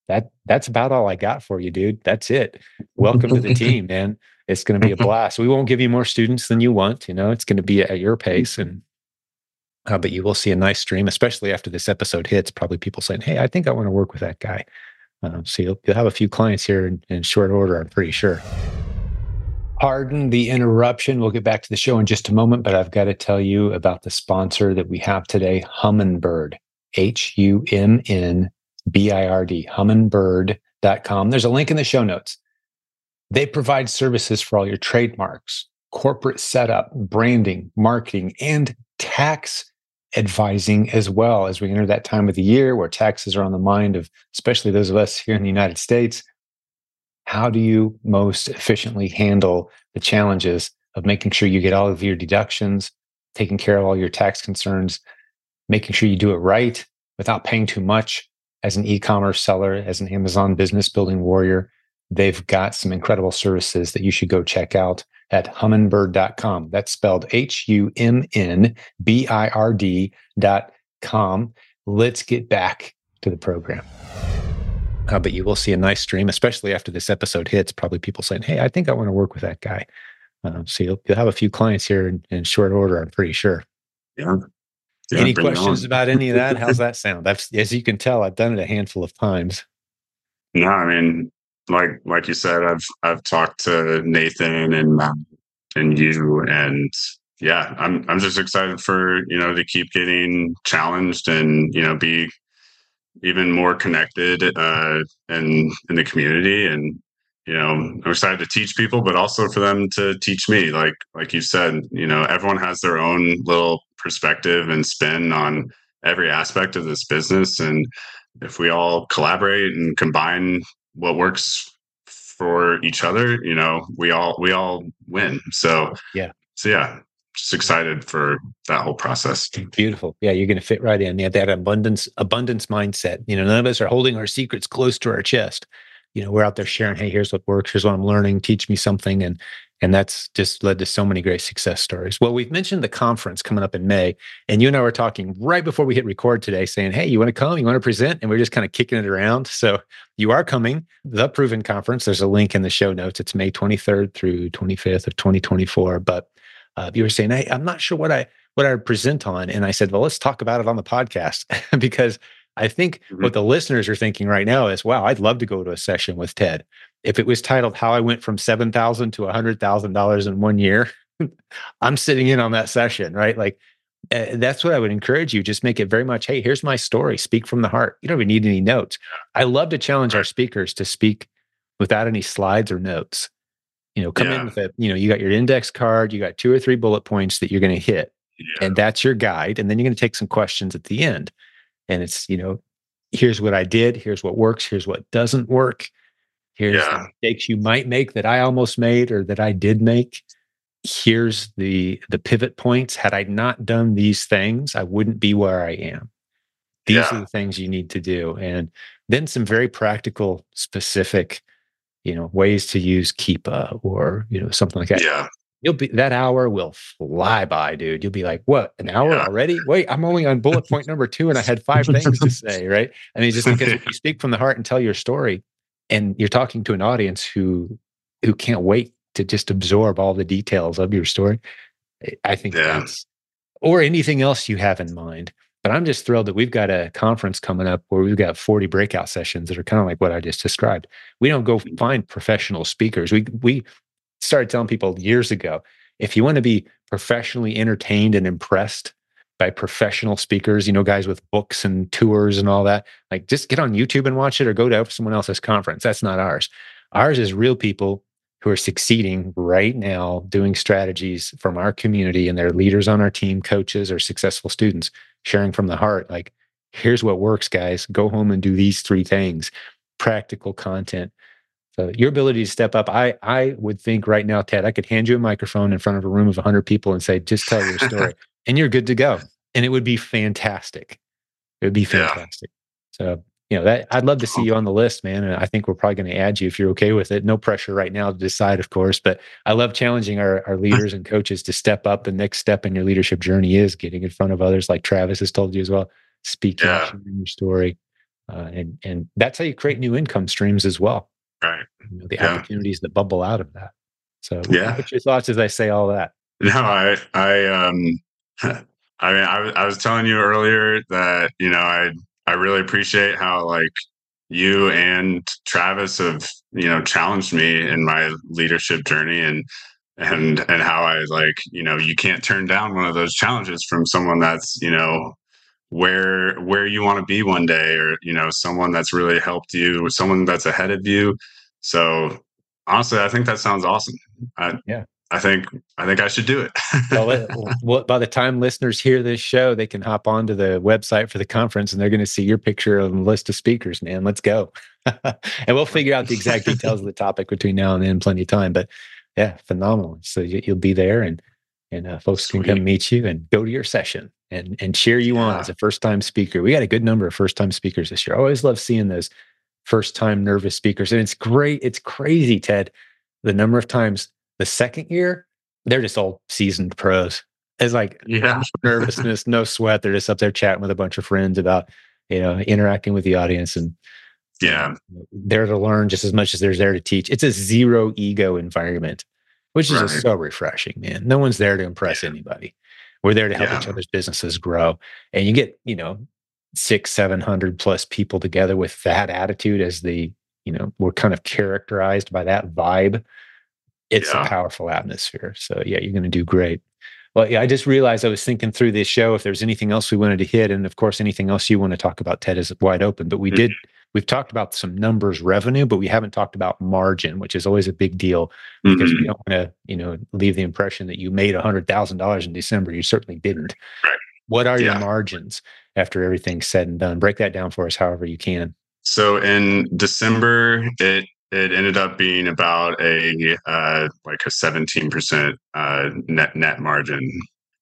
Speaker 1: that that's about all I got for you, dude. That's it. Welcome to the [LAUGHS] team, man. It's going to be a blast. We won't give you more students than you want. You know, it's going to be at your pace, and uh, but you will see a nice stream, especially after this episode hits. Probably people saying, "Hey, I think I want to work with that guy." Uh, so you'll, you'll, have a few clients here in, in short order, I'm pretty sure. Pardon the interruption. We'll get back to the show in just a moment, but I've got to tell you about the sponsor that we have today, Humnbird, H U M N B I R D, humnbird.com. There's a link in the show notes. They provide services for all your trademarks, corporate setup, branding, marketing, and tax advising as well as we enter that time of the year where taxes are on the mind of especially those of us [LAUGHS] here in the United States. How do you most efficiently handle the challenges of making sure you get all of your deductions, taking care of all your tax concerns, making sure you do it right without paying too much as an e-commerce seller, as an Amazon business building warrior? They've got some incredible services that you should go check out at humnbird.com. That's spelled H U M N B I R D.com. Let's get back to the program. Uh, but you will see a nice stream, especially after this episode hits. Probably people saying, Hey, I think I want to work with that guy. Uh, so you'll, you'll, have a few clients here in, in short order, I'm pretty sure.
Speaker 2: Yeah.
Speaker 1: yeah any questions about any of that? How's [LAUGHS] that sound? I've, as you can tell, I've done it a handful of times.
Speaker 2: No, I mean, like like you said, I've I've talked to Nathan and um, and you, and yeah, I'm I'm just excited for you know to keep getting challenged and you know be even more connected uh, in in the community. And you know i'm excited to teach people but also for them to teach me. Like like you said you know everyone has their own little perspective and spin on every aspect of this business. And if we all collaborate and combine what works for each other, you know, we all we all win. So
Speaker 1: yeah.
Speaker 2: So yeah, just excited for that whole process.
Speaker 1: Beautiful. Yeah, you're going to fit right in. Yeah, that abundance abundance mindset. You know, none of us are holding our secrets close to our chest. You know, we're out there sharing, hey, here's what works, here's what I'm learning, teach me something and and that's just led to so many great success stories. Well, we've mentioned the conference coming up in May, and you and I were talking right before we hit record today, saying, Hey, you want to come? You want to present? And we're just kind of kicking it around. So you are coming, the Proven Conference. There's a link in the show notes. It's May 23rd through 25th of 2024. But uh, you were saying, Hey, I'm not sure what I what I would present on. And I said, Well, let's talk about it on the podcast [LAUGHS] because I think mm-hmm. what the listeners are thinking right now is, wow, I'd love to go to a session with Ted if it was titled how I went from 7,000 to $100,000 in one year, [LAUGHS] I'm sitting in on that session, right? Like uh, that's what I would encourage you. Just make it very much, hey, here's my story. Speak from the heart. You don't even need any notes. I love to challenge our speakers to speak without any slides or notes. You know, come yeah. in with it. You know, you got your index card, you got two or three bullet points that you're going to hit, yeah. and that's your guide. And then you're going to take some questions at the end. And it's, you know, here's what I did, here's what works, here's what doesn't work Here's yeah. the mistakes you might make that I almost made or that I did make. Here's the the pivot points. Had I not done these things, I wouldn't be where I am. These yeah. are the things you need to do. And then some very practical, specific, you know, ways to use Keepa or you know something like that.
Speaker 2: Yeah.
Speaker 1: You'll be that hour will fly by, dude. You'll be like, "What? An hour yeah. already? Wait, I'm only on bullet point number two, and I had five things to say." Right? I mean, just because you [LAUGHS] speak from the heart and tell your story, and you're talking to an audience who who can't wait to just absorb all the details of your story. I think yeah. that's or anything else you have in mind. But I'm just thrilled that we've got a conference coming up where we've got 40 breakout sessions that are kind of like what I just described. We don't go mm. find professional speakers. We we started telling people years ago, if you want to be professionally entertained and impressed by professional speakers, you know, guys with books and tours and all that, like just get on YouTube and watch it or go to someone else's conference. That's not ours. Ours is real people who are succeeding right now doing strategies from our community and their leaders on our team, coaches, or successful students sharing from the heart. Like, here's what works, guys. Go home and do these three things. Practical content. So your ability to step up, I I would think right now, Ted, I could hand you a microphone in front of a room of 100 people and say, just tell your [LAUGHS] story, and you're good to go, and it would be fantastic. It would be fantastic. Yeah. So you know that I'd love to see you on the list, man. And I think we're probably going to add you if you're okay with it. No pressure right now to decide, of course, but I love challenging our, our [LAUGHS] leaders and coaches to step up. The next step in your leadership journey is getting in front of others, like Travis has told you as well. Speaking yeah. your story, uh, and and that's how you create new income streams as well.
Speaker 2: Right.
Speaker 1: You know, the yeah. opportunities that bubble out of that. So, yeah. What's your thoughts as I say all that?
Speaker 2: No, I I um. [LAUGHS] I mean, I, I was telling you earlier that you know I I really appreciate how like you and Travis have you know challenged me in my leadership journey and and and how I like you know you can't turn down one of those challenges from someone that's you know where where you want to be one day or you know someone that's really helped you someone that's ahead of you. So honestly I think that sounds awesome. I,
Speaker 1: yeah
Speaker 2: I think I think I should do it. [LAUGHS]
Speaker 1: well, by the time listeners hear this show, they can hop onto the website for the conference and they're going to see your picture on the list of speakers. Man, let's go, [LAUGHS] and we'll figure out the exact [LAUGHS] details of the topic between now and then. Plenty of time, but yeah, phenomenal. So you, will be there, and and uh, folks Sweet. can come meet you and go to your session and and cheer you yeah. on as a first time speaker. We got a good number of first time speakers this year. I always love seeing those first time nervous speakers, and it's great. It's crazy, Ted, the number of times the second year, they're just all seasoned pros. It's like
Speaker 2: yeah.
Speaker 1: nervousness, no sweat. They're just up there chatting with a bunch of friends about, you know, interacting with the audience and
Speaker 2: yeah,
Speaker 1: there to learn just as much as there's there to teach. It's a zero ego environment, which is right. so refreshing, man. No one's there to impress yeah. anybody. We're there to help yeah. each other's businesses grow. And you get, you know, six, seven hundred plus people together with that attitude as the, you know, we're kind of characterized by that vibe it's yeah. a powerful atmosphere. So yeah, you're going to do great. Well, yeah, I just realized I was thinking through this show if there's anything else we wanted to hit, and of course, anything else you want to talk about, Ted, is wide open. But we mm-hmm. did we've talked about some numbers revenue, but we haven't talked about margin, which is always a big deal because mm-hmm. we don't want to you know leave the impression that you made a hundred thousand dollars in December. You certainly didn't.
Speaker 2: Right.
Speaker 1: What are yeah. your margins after everything's said and done? Break that down for us, however you can.
Speaker 2: So in December, it it ended up being about a uh, like a 17% uh, net net margin.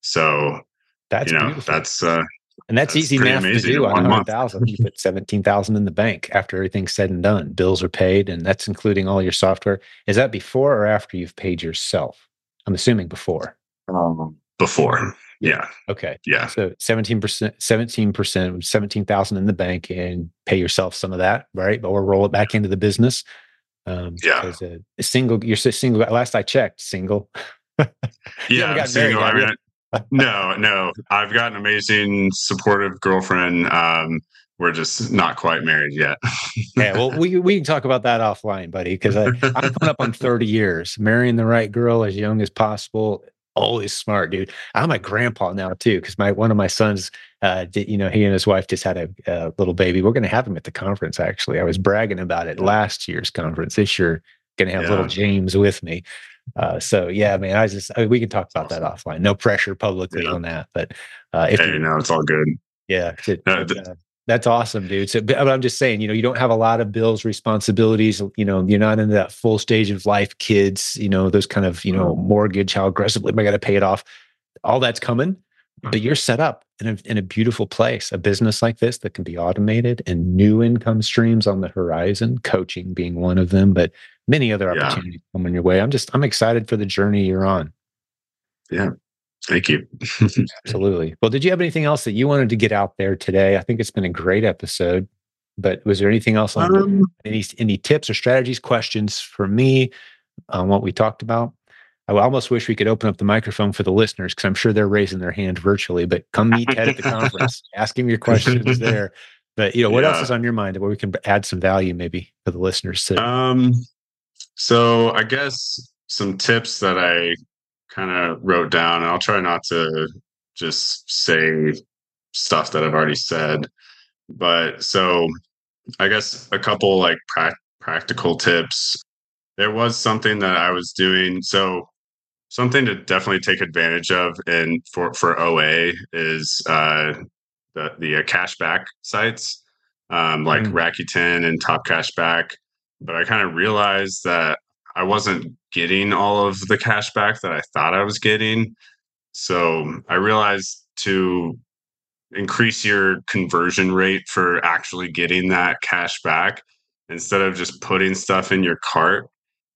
Speaker 2: So
Speaker 1: that's
Speaker 2: you know
Speaker 1: beautiful.
Speaker 2: that's uh,
Speaker 1: and that's, that's easy math to do on hundred thousand. You put seventeen thousand in the bank after everything's said and done. Bills are paid, and that's including all your software. Is that before or after you've paid yourself? I'm assuming before.
Speaker 2: Um, before, yeah.
Speaker 1: Okay.
Speaker 2: Yeah.
Speaker 1: So seventeen percent, seventeen percent, seventeen thousand in the bank, and pay yourself some of that, right? Or roll it back into the business.
Speaker 2: Um, yeah.
Speaker 1: A, a, single, you're single. Last I checked, single. [LAUGHS]
Speaker 2: yeah, single. Married, I mean, I, no, no. I've got an amazing, supportive girlfriend. Um, we're just not quite married yet.
Speaker 1: yeah, well, [LAUGHS] we we can talk about that offline, buddy. Because I'm coming up on 30 years, marrying the right girl as young as possible always smart, dude. I'm a grandpa now too, because my one of my sons, uh, did, you know, he and his wife just had a, a little baby. We're going to have him at the conference. Actually, I was bragging about it last year's conference. This year, going to have yeah. little James with me. Uh, so yeah, man, I just I we can talk about that offline. No pressure publicly yeah. on that, but uh,
Speaker 2: if hey, you know, it's all good.
Speaker 1: Yeah, it, no, th- uh, that's awesome, dude. So, but I'm just saying, you know, you don't have a lot of bills, responsibilities. You know, you're not in that full stage of life, kids. You know, those kind of, you know, mm-hmm. mortgage. How aggressively am I going to pay it off? All that's coming, but you're set up. in a, in a beautiful place, a business like this that can be automated and new income streams on the horizon, coaching being one of them, but many other opportunities yeah. coming your way. I'm just, I'm excited for the journey you're on.
Speaker 2: Yeah. Thank you. [LAUGHS]
Speaker 1: Absolutely. Well, did you have anything else that you wanted to get out there today? I think it's been a great episode, but was there anything else on um, any, any tips or strategies, questions for me on what we talked about? I almost wish we could open up the microphone for the listeners because I'm sure they're raising their hand virtually. But come meet Ted at the conference, [LAUGHS] ask him your questions there. But you know, what yeah. else is on your mind where we can add some value maybe for the listeners
Speaker 2: too? Um, so I guess some tips that I kind of wrote down, and I'll try not to just say stuff that I've already said. But so I guess a couple like pra- practical tips. There was something that I was doing. So something to definitely take advantage of and for for OA is uh, the the uh, cashback sites um, like mm. Rakuten and Top Cashback. But I kind of realized that I wasn't getting all of the cash back that I thought I was getting. So I realized to increase your conversion rate for actually getting that cash back instead of just putting stuff in your cart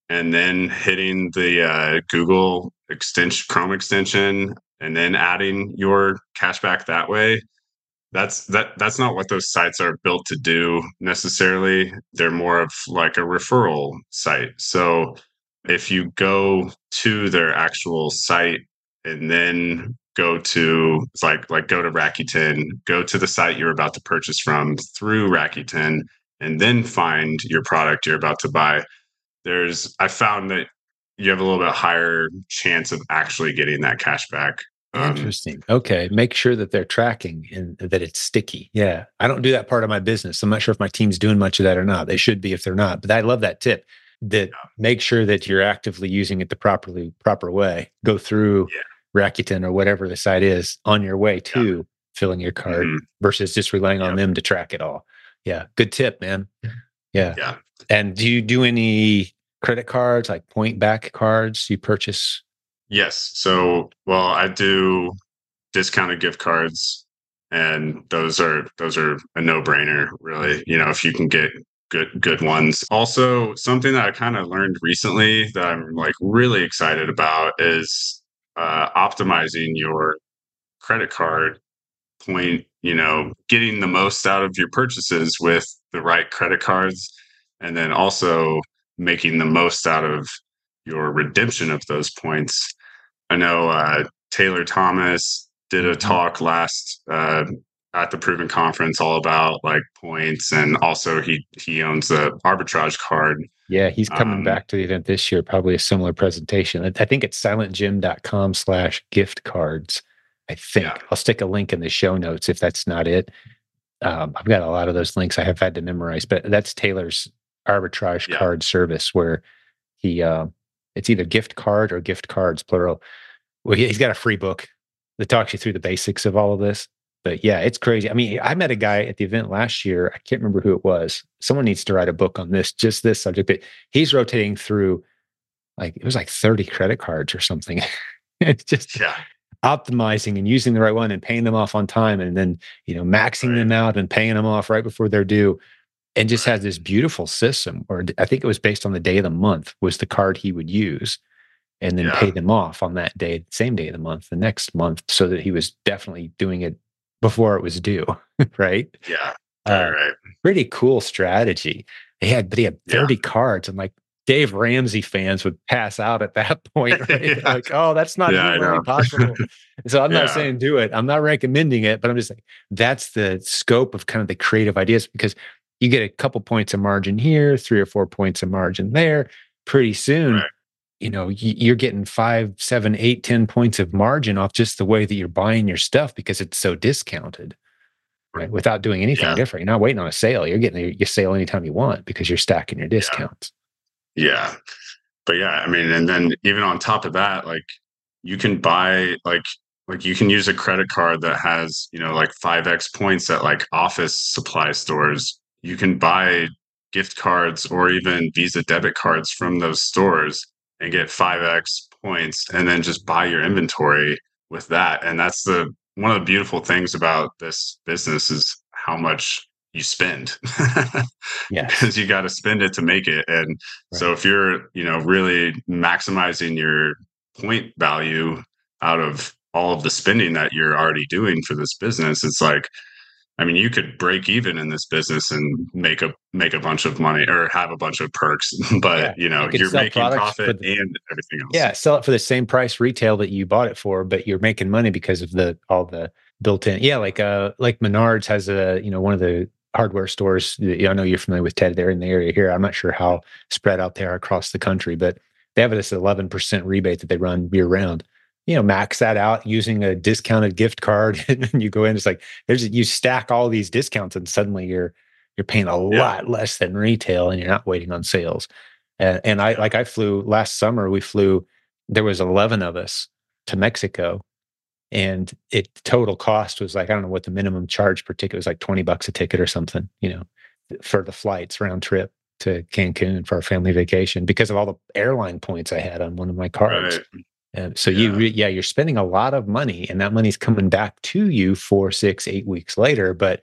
Speaker 2: and then hitting the uh, Google extension, Chrome extension, and then adding your cashback that way. That's that. That's not what those sites are built to do necessarily. They're more of like a referral site. So if you go to their actual site and then go to like like go to Rakuten, go to the site you're about to purchase from through Rakuten, and then find your product you're about to buy there's I found that you have a little bit higher chance of actually getting that cash back.
Speaker 1: Um, Interesting. Okay. Make sure that they're tracking and that it's sticky. Yeah. I don't do that part of my business. I'm not sure if my team's doing much of that or not. They should be if they're not. But I love that tip that yeah. make sure that you're actively using it the properly proper way. Go through yeah. Rakuten or whatever the site is on your way to yeah. filling your card mm-hmm. versus just relying on them to track it all. Yeah. Good tip, man. Yeah. Yeah. And do you do any credit cards, like point back cards you purchase?
Speaker 2: Yes. So, well, I do discounted gift cards and those are those are a no-brainer really you know if you can get good good ones also something that i kind of learned recently that i'm like really excited about is uh, optimizing your credit card point you know getting the most out of your purchases with the right credit cards and then also making the most out of your redemption of those points. I know uh, Taylor Thomas did a mm-hmm. talk last uh, at the Proven Conference all about like points, and also he he owns the arbitrage card.
Speaker 1: Yeah, he's coming um, back to the event this year. Probably a similar presentation. I think it's silentjim.com slash gift cards. I think yeah. I'll stick a link in the show notes if that's not it. Um, I've got a lot of those links I have had to memorize, but that's Taylor's arbitrage yeah. card service where he uh, it's either gift card or gift cards plural. Well, he's got a free book that talks you through the basics of all of this. But yeah, it's crazy. I mean, I met a guy at the event last year. I can't remember who it was. Someone needs to write a book on this, just this subject. But he's rotating through like it was like 30 credit cards or something. [LAUGHS] it's just yeah. optimizing and using the right one and paying them off on time and then, you know, maxing right. them out and paying them off right before they're due and just has this beautiful system or i think it was based on the day of the month was the card he would use and then yeah. pay them off on that day same day of the month the next month so that he was definitely doing it before it was due [LAUGHS] right
Speaker 2: yeah uh, right.
Speaker 1: pretty cool strategy he had but he had 30 yeah. cards and like Dave Ramsey fans would pass out at that [LAUGHS] point, [LAUGHS] right? yeah. Like, oh, that's not yeah, really possible. so I'm not saying do it. I'm not recommending it, but I'm just saying that's the scope of kind of the creative ideas because you get a couple points of margin here, three or four points of margin there. Pretty soon, right. you know, you're getting five, seven, eight, ten points of margin off just the way that you're buying your stuff because it's so discounted, right? Without doing anything yeah. different. You're not waiting on a sale. You're getting your sale anytime you want because you're stacking your discounts.
Speaker 2: Yeah. yeah. But yeah, I mean, and then even on top of that, like you can buy like like you can use a credit card that has you know like 5x points at like office supply stores you can buy gift cards or even Visa debit cards from those stores and get 5x points and then just buy your inventory with that. And that's the one of the beautiful things about this business is how much you spend. [LAUGHS]
Speaker 1: yeah.
Speaker 2: Because you got to spend it to make it. And right. so if you're, you know, really maximizing your point value out of all of the spending that you're already doing for this business, it's like, I mean, you could break even in this business and make a make a bunch of money or have a bunch of perks, [LAUGHS] but yeah, you know, you are making profit the, and everything else.
Speaker 1: Yeah, sell it for the same price retail that you bought it for, but you're making money because of the all the built in. Yeah, like uh like Menards has a, you know, one of the hardware stores. I know you're familiar with Ted. They're in the area here. I'm not sure how spread out they are across the country, but they have this 11% rebate that they run year round. You know, max that out using a discounted gift card, [LAUGHS] and you go in. It's like there's you stack all these discounts, and suddenly you're you're paying a yeah. lot less than retail, and you're not waiting on sales. And, and I like I flew last summer. We flew. There was 11 of us to Mexico and it total cost was like i don't know what the minimum charge per ticket was like 20 bucks a ticket or something you know for the flights round trip to cancun for our family vacation because of all the airline points i had on one of my cards right. And so yeah. you re- yeah you're spending a lot of money and that money's coming back to you four six eight weeks later but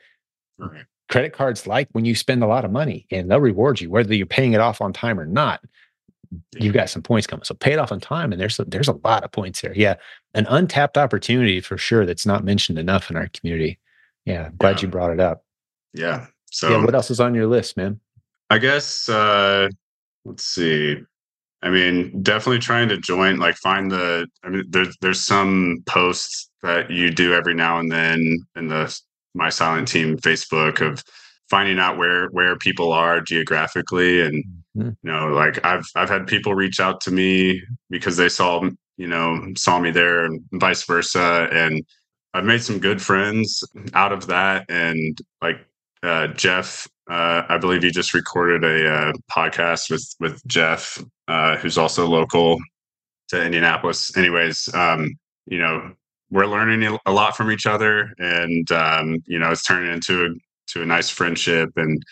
Speaker 1: right. credit cards like when you spend a lot of money and they'll reward you whether you're paying it off on time or not you've got some points coming. So pay it off on time, and there's a, there's a lot of points there. Yeah, an untapped opportunity for sure that's not mentioned enough in our community. Yeah, glad yeah. you brought it up.
Speaker 2: Yeah. So
Speaker 1: yeah, what else is on your list, man?
Speaker 2: I guess uh let's see. I mean, definitely trying to join, like find the I mean there's there's some posts that you do every now and then in the my silent team Facebook of finding out where where people are geographically and mm-hmm. you know like i've i've had people reach out to me because they saw you know saw me there and vice versa and i've made some good friends out of that and like uh, jeff uh, i believe you just recorded a uh, podcast with with jeff uh, who's also local to indianapolis. Anyways um, you know we're learning a lot from each other and um, you know it's turning into a to a nice friendship. And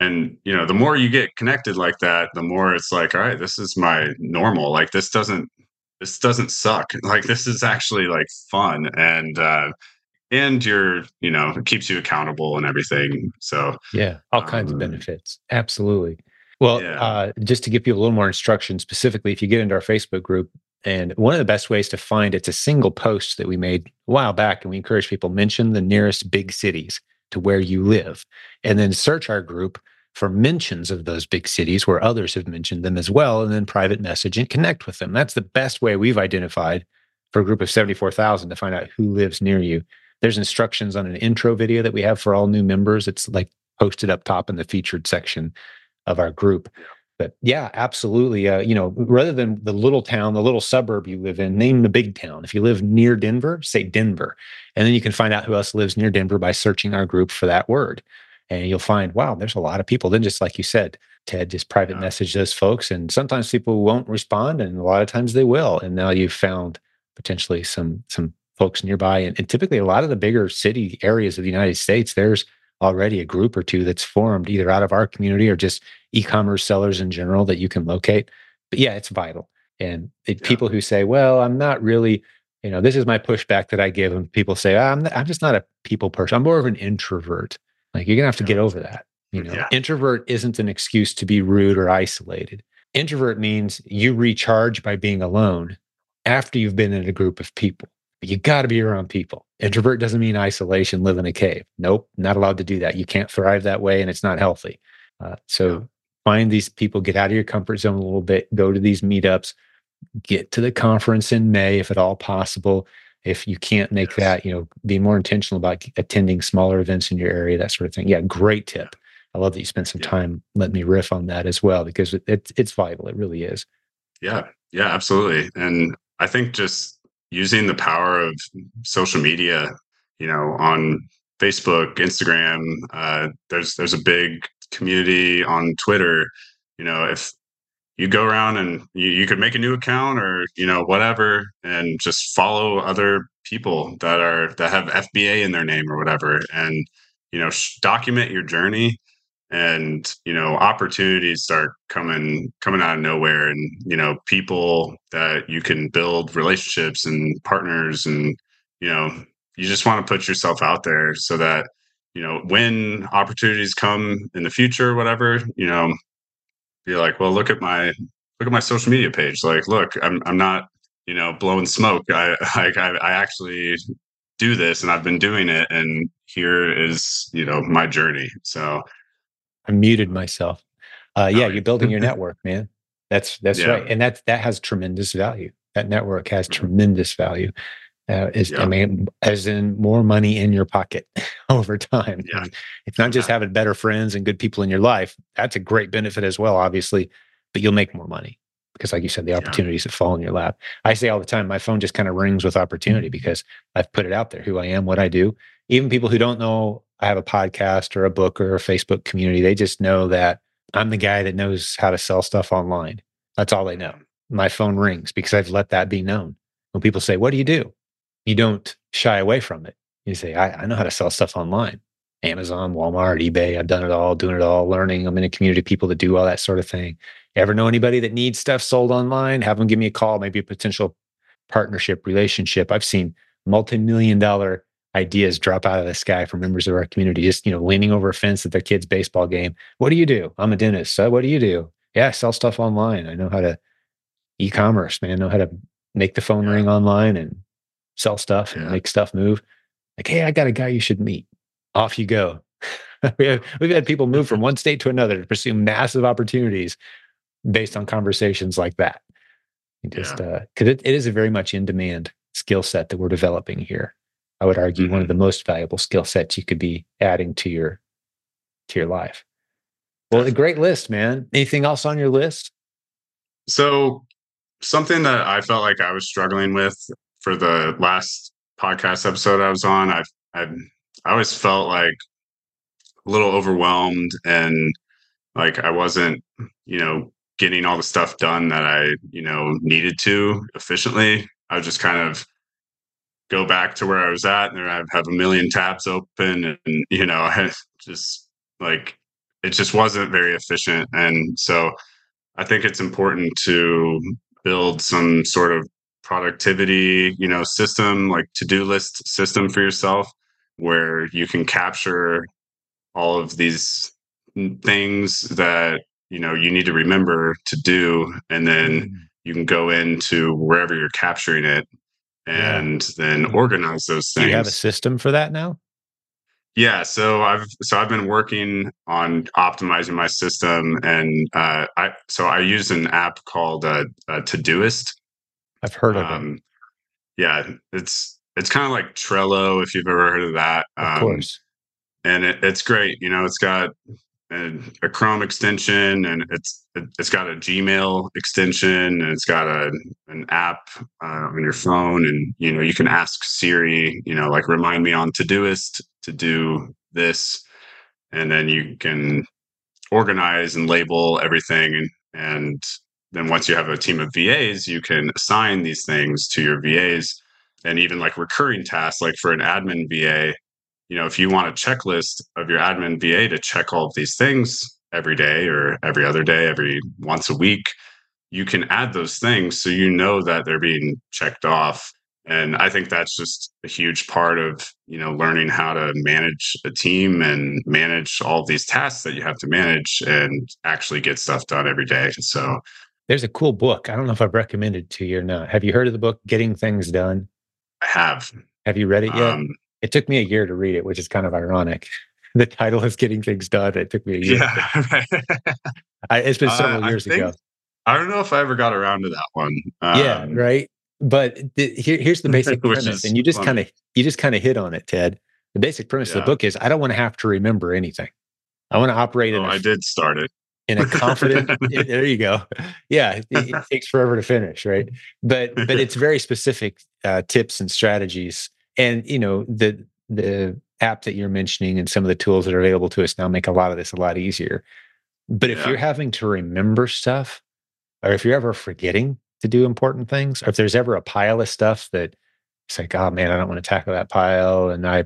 Speaker 2: and you know the more you get connected like that the more it's like all right this is my normal. Like this doesn't this doesn't suck. [LAUGHS] Like this is actually like fun. And uh and you're you know it keeps you accountable and everything. So
Speaker 1: yeah all um, kinds of um, benefits. Absolutely well yeah. uh just to give people a little more instruction specifically if you get into our facebook group and one of the best ways to find it's a single post that we made a while back and we encourage people mention the nearest big cities to where you live, and then search our group for mentions of those big cities where others have mentioned them as well, and then private message and connect with them. That's the best way we've identified for a group of 74,000 to find out who lives near you. There's instructions on an intro video that we have for all new members. It's like posted up top in the featured section of our group. But yeah, absolutely. Uh, you know, rather than the little town, the little suburb you live in, name the big town. If you live near Denver, say Denver. And then you can find out who else lives near Denver by searching our group for that word. And you'll find, wow, there's a lot of people. Then, just like you said, Ted, just private yeah. message those folks. And sometimes people won't respond, and a lot of times they will. And now you've found potentially some some folks nearby. And, and typically, a lot of the bigger city areas of the United States, there's already a group or two that's formed either out of our community or just e-commerce sellers in general that you can locate. But yeah, it's vital. And it, yeah. people who say, "Well, I'm not really," you know, this is my pushback that I give when people say, "I'm not, I'm just not a people person. I'm more of an introvert." Like you're gonna have to get over that. You know, yeah. introvert isn't an excuse to be rude or isolated. Introvert means you recharge by being alone after you've been in a group of people. You got to be around people. Introvert doesn't mean isolation, live in a cave. Nope, not allowed to do that. You can't thrive that way and it's not healthy. Uh, so find these people, get out of your comfort zone a little bit, go to these meetups, get to the conference in May if at all possible. If you can't make yes. that, you know, be more intentional about attending smaller events in your area, that sort of thing. Yeah, great tip. I love that you spent some yeah. time letting me riff on that as well because it's it's vital. It really is.
Speaker 2: Yeah, yeah, absolutely. And I think just using the power of social media, you know, on Facebook, Instagram. Uh, there's there's a big community on Twitter. You know, if you go around and you, you could make a new account or you know whatever, and just follow other people that are that have FBA in their name or whatever, and you know sh- document your journey and you know opportunities start coming coming out of nowhere and you know people that you can build relationships and partners and you know you just want to put yourself out there so that you know when opportunities come in the future whatever you know be like well look at my look at my social media page. Like look i'm i'm not you know blowing smoke. I [LAUGHS] like i i actually do this and i've been doing it and here is you know my journey. So
Speaker 1: i muted myself uh yeah you're building your [LAUGHS] network man that's that's yeah. right and that that has tremendous value that network has mm-hmm. tremendous value uh, is yeah. I mean, as in more money in your pocket [LAUGHS] over time. Yeah. It's not just having better friends and good people in your life. That's a great benefit as well, obviously, but you'll make more money because, like you said, the opportunities yeah. that fall in your lap. I say all the time, my phone just kind of rings with opportunity mm-hmm. because I've put it out there, who I am, what I do. Even people who don't know I have a podcast or a book or a Facebook community, they just know that I'm the guy that knows how to sell stuff online. That's all they know. Mm-hmm. My phone rings because I've let that be known. When people say, What do you do? you don't shy away from it. You say, I, I know how to sell stuff online. Amazon, Walmart, eBay. I've done it all, doing it all, learning. I'm in a community of people that do all that sort of thing. Ever know anybody that needs stuff sold online? Have them give me a call, maybe a potential partnership relationship. I've seen multi-million dollar ideas drop out of the sky from members of our community, just you know, leaning over a fence at their kid's baseball game. What do you do? I'm a dentist. So what do you do? Yeah, I sell stuff online. I know how to e-commerce, man. I know how to make the phone ring online and sell stuff and yeah. make stuff move. Like, hey, I got a guy you should meet. Off you go. [LAUGHS] we have, we've had people move from [LAUGHS] one state to another to pursue massive opportunities based on conversations like that. just because yeah. uh, it, it is a very much in demand skill set that we're developing here. I would argue mm-hmm. one of mm-hmm. the most valuable skill sets you could be adding to your to your life. Well, a great list, man. Anything else on your list?
Speaker 2: So, something that I felt like I was struggling with for the last podcast episode I was on, I've, I've I always felt like a little overwhelmed and like I wasn't, you know, getting all the stuff done that I, you know, needed to efficiently. I would just kind of go back to where I was at and I have a million tabs open and, you know, [LAUGHS] I just like it just wasn't very efficient. And so I think it's important to build some sort of productivity, you know, system like to-do list system for yourself where you can capture all of these things that, you know, you need to remember to do and then mm. you can go into wherever you're capturing it and yeah. then mm. organize those things.
Speaker 1: Do you have a system for that now?
Speaker 2: Yeah, so I've so I've been working on optimizing my system, and uh, I so I use an app called uh, uh, Todoist,
Speaker 1: I've heard of um,
Speaker 2: it. Yeah, it's it's kind of like Trello if you've ever heard of that.
Speaker 1: Of um, course.
Speaker 2: And it, it's great. You know, it's got a, a, Chrome extension, and it's it, has got a Gmail extension, and it's got a an app uh, on your phone, and you know you can ask Siri, you know, like remind me on Todoist to do this, and then you can organize and label everything and, and then once you have a team of VAs, you can assign these things to your VAs and even like recurring tasks, like for an admin VA, you know, if you want a checklist of your admin VA to check all of these things every day or every other day, every once a week, you can add those things so you know that they're being checked off. And I think that's just a huge part of, you know, learning how to manage a team and manage all these tasks that you have to manage and actually get stuff done every day. So
Speaker 1: there's a cool book. I don't know if I've recommended to you or not. Have you heard of the book Getting Things Done?
Speaker 2: I have.
Speaker 1: Have you read it yet? Um, it took me a year to read it, which is kind of ironic. [LAUGHS] The title is Getting Things Done. It took me a year. Yeah. [LAUGHS] I, it's been several uh, years think, ago.
Speaker 2: I don't know if I ever got around to that one.
Speaker 1: Um, yeah, right. But the, here, here's the basic [LAUGHS] premise, and you just kind of you just kind of hit on it, Ted. The basic premise yeah. of the book is I don't want to have to remember anything. I want to operate oh, in.
Speaker 2: A, I did start it
Speaker 1: in a confident [LAUGHS] there you go. Yeah it, it, [LAUGHS] takes forever to finish right? But but it's very specific uh, tips and strategies. And you know the the app that you're mentioning and some of the tools that are available to us now make a lot of this a lot easier. But if yeah. you're having to remember stuff or if you're ever forgetting to do important things or if there's ever a pile of stuff that it's like oh man i don't want to tackle that pile and i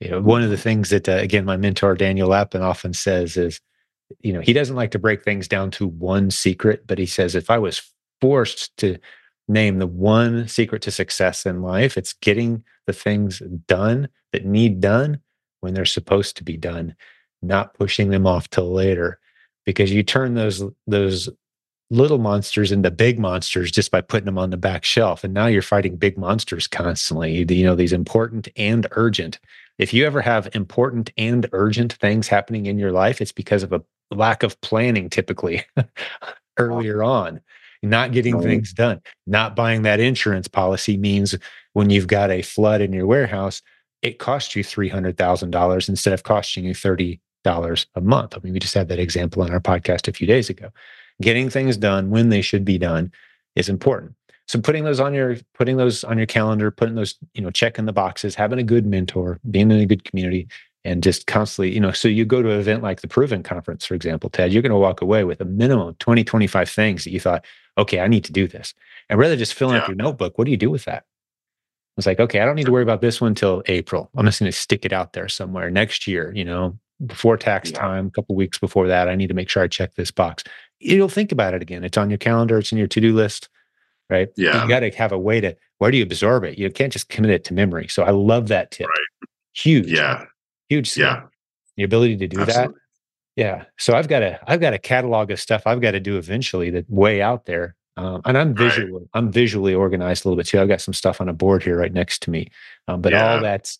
Speaker 1: you know one of the things that uh, again my mentor daniel lapin often says is you know, he doesn't like to break things down to one secret, but he says if I was forced to name the one secret to success in life, it's getting the things done that need done when they're supposed to be done, not pushing them off till later. Because you turn those those little monsters into big monsters just by putting them on the back shelf. And now you're fighting big monsters constantly. You know, these important and urgent. If you ever have important and urgent things happening in your life, it's because of a lack of planning typically [LAUGHS] earlier on. Not getting things done. Not buying that insurance policy means when you've got a flood in your warehouse it costs you $300000 instead of costing you $30 a month. I mean we just had that example on our podcast a few days ago. Getting things done when they should be done is important. So putting those on your putting those on your calendar putting those you know checking the boxes having a good mentor being in a good community and just constantly, you know, so you go to an event like the Proven Conference, for example, Ted, you're going to walk away with a minimum 20, 25 things that you thought, okay, I need to do this. And rather just filling yeah. up your notebook, what do you do with that? It's like, okay, I don't need to worry about this one until April. I'm just going to stick it out there somewhere next year, you know, before tax yeah. time, a couple weeks before that. I need to make sure I check this box. You'll think about it again. It's on your calendar, it's in your to do list, right?
Speaker 2: Yeah.
Speaker 1: You got to have a way to, where do you absorb it? You can't just commit it to memory. So I love that tip. Right. Huge.
Speaker 2: Yeah
Speaker 1: huge skill. Yeah. The ability to do Absolutely. that. Yeah. So I've got a I've got a catalog of stuff I've got to do eventually that way out there. Um, and I'm visually right. I'm visually organized a little bit too. I've got some stuff on a board here right next to me. Um, but yeah. all that's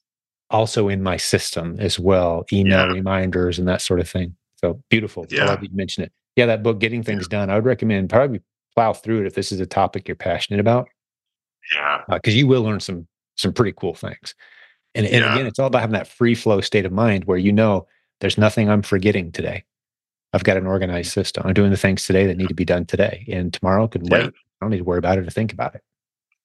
Speaker 1: also in my system as well, email yeah. reminders and that sort of thing. So beautiful. Yeah. I love you mention it. Yeah, that book, Getting Things yeah. Done. I would recommend probably plow through it if this is a topic you're passionate about.
Speaker 2: Yeah.
Speaker 1: Because uh, you will learn some some pretty cool things. And, and yeah. again, it's all about having that free flow state of mind where you know there's nothing I'm forgetting today. I've got an organized mm. system. I'm doing the things today that need to be done today, and tomorrow can wait. I don't need to worry about it or think about it.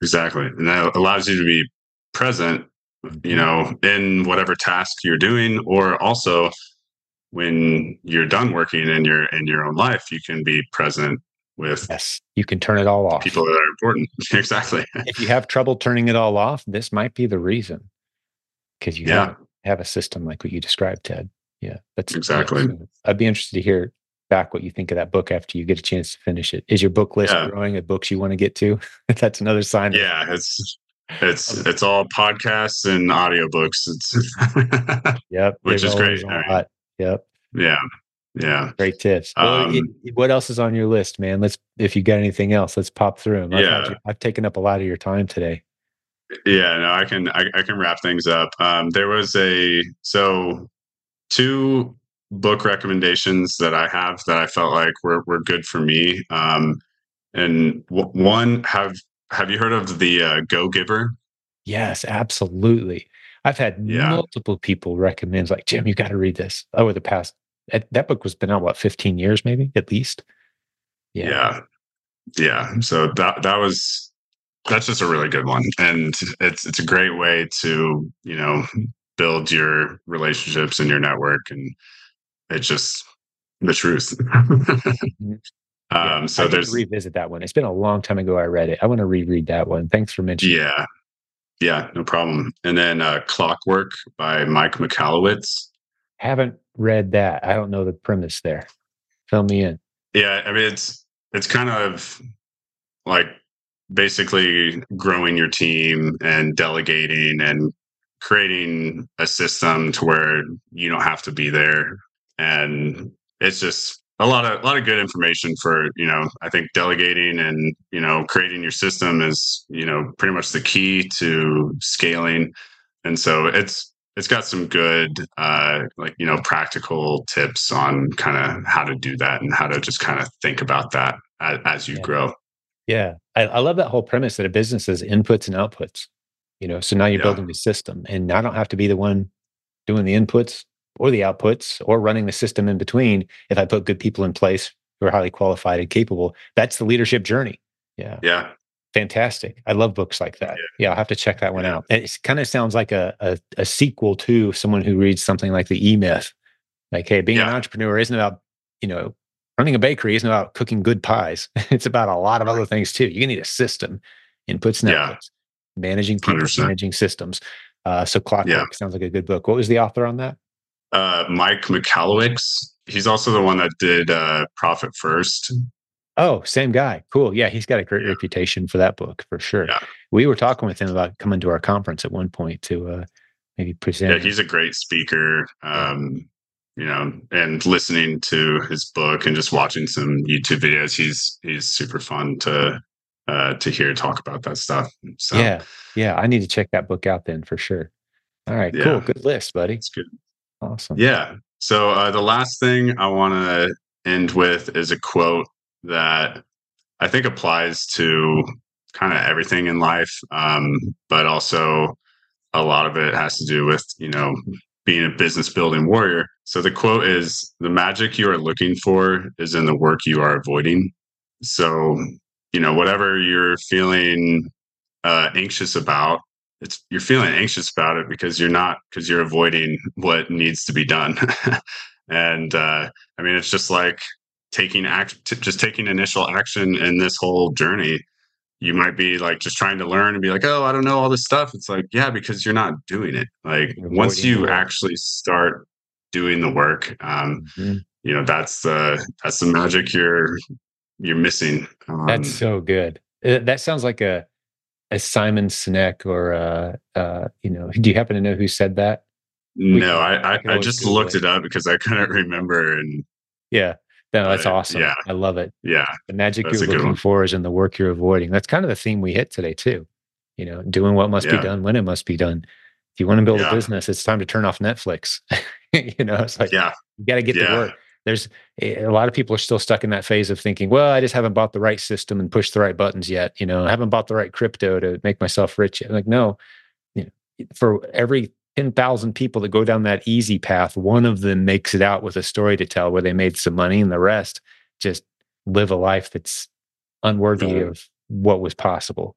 Speaker 2: Exactly, and that allows you to be present, you mm-hmm. know, in whatever task you're doing, or also when you're done working in your in your own life, you can be present with
Speaker 1: yes you can turn it all off
Speaker 2: people that are important [LAUGHS] exactly
Speaker 1: if you have trouble turning it all off this might be the reason because you yeah. have a system like what you described, Ted. Yeah, that's
Speaker 2: exactly.
Speaker 1: I'd be interested to hear back what you think of that book after you get a chance to finish it. Is your book list yeah. growing of books you want to get to? [LAUGHS] that's another sign.
Speaker 2: Yeah, it's it's it's all podcasts and audiobooks. It's [LAUGHS]
Speaker 1: yep,
Speaker 2: which is great.
Speaker 1: Right. Yep.
Speaker 2: Yeah. Yeah.
Speaker 1: Great tips. Um, well, what else is on your list, man? Let's if you got anything else, let's pop through them. I've,
Speaker 2: yeah.
Speaker 1: I've taken up a lot of your time today.
Speaker 2: Yeah, no, I can I, I can wrap things up. Um, there was a so two book recommendations that I have that I felt like were were good for me. Um, and w- one have have you heard of the uh, Go Giver?
Speaker 1: Yes, absolutely. I've had yeah. multiple people recommend like Jim, you got to read this over the past. That book was been out what fifteen years, maybe at least.
Speaker 2: Yeah. yeah, yeah. So that that was that's just a really good one, and it's it's a great way to you know build your relationships and your network, and it's just the truth.
Speaker 1: Mm-hmm. [LAUGHS] um, so there's revisit that one. It's been a long time ago I read it. I want to reread that one. Thanks for mentioning.
Speaker 2: Yeah, yeah, no problem. And then uh, Clockwork by Mike Michalowicz.
Speaker 1: Haven't read that. I don't know the premise there. Fill me in.
Speaker 2: Yeah, I mean it's it's kind of like basically growing your team and delegating and creating a system to where you don't have to be there. And it's just a lot of a lot of good information for you know i think delegating and you know creating your system is you know pretty much the key to scaling. And so it's it's got some good uh like you know practical tips on kind of how to do that and how to just kind of think about that as, as you yeah. grow
Speaker 1: yeah. I, I, love that whole premise that a business has inputs and outputs. You know, so now you're yeah. building the system and I don't have to be the one doing the inputs or the outputs or running the system in between. If I put good people in place who are highly qualified and capable, that's the leadership journey. Yeah.
Speaker 2: Yeah.
Speaker 1: Fantastic. I love books like that. Yeah, yeah I'll have to check that one yeah. out. It kind of sounds like a, a, a, sequel to someone who reads something like the E Myth. Like, hey, being an entrepreneur isn't about, you know, running a bakery isn't about cooking good pies. [LAUGHS] It's about a lot of other things too. You need a system, inputs and outputs, yeah. managing people, 100%. managing systems. Uh, so Clockwork yeah. sounds like a good book. What was the author on that?
Speaker 2: Uh, Mike Michalowicz. He's also the one that did uh, Profit First.
Speaker 1: Oh, same guy. Cool. Yeah, he's got a great yeah. reputation for that book for sure. Yeah. We were talking with him about coming to our conference at one point to uh, maybe present.
Speaker 2: Yeah, he's a great speaker. Um, you know, and listening to his book and just watching some YouTube videos, he's he's super fun to uh, to hear talk about that stuff. So
Speaker 1: yeah, yeah, I need to check that book out then for sure. All right, yeah. cool, good list, buddy.
Speaker 2: It's good.
Speaker 1: Awesome.
Speaker 2: Yeah. So uh, the last thing I want to end with is a quote that I think applies to kind of everything in life, um, but also a lot of it has to do with you know being a business building warrior. So the quote is the magic you are looking for is in the work you are avoiding. So, you know, whatever you're feeling uh, anxious about, it's you're feeling anxious about it because you're not because you're avoiding what needs to be done. [LAUGHS] and uh, I mean, it's just like taking act, just taking initial action in this whole journey you might be like just trying to learn and be like, oh, I don't know all this stuff. It's like, yeah, because you're not doing it. Like once you actually start doing the work, um, mm-hmm. you know, that's the that's the magic you're you're missing.
Speaker 1: Um, that's so good. Uh, that sounds like a a Simon Sinek or uh, uh, you know, do you happen to know who said that?
Speaker 2: No, I I, I just looked it up because I couldn't [LAUGHS] remember and
Speaker 1: yeah no, that's awesome. Yeah. I love it.
Speaker 2: Yeah.
Speaker 1: The magic you're looking for is in the work you're avoiding. That's kind of the theme we hit today, too. You know, doing what must yeah. be done when it must be done. If you want to build yeah. a business, it's time to turn off Netflix. [LAUGHS] you know, it's like, yeah, you got to get to work. There's a lot of people are still stuck in that phase of thinking, well, I just haven't bought the right system and pushed the right buttons yet. You know, I haven't bought the right crypto to make myself rich yet. Like, no, you know, for every 10,000 people that go down that easy path, one of them makes it out with a story to tell where they made some money, and the rest just live a life that's unworthy mm-hmm. of what was possible.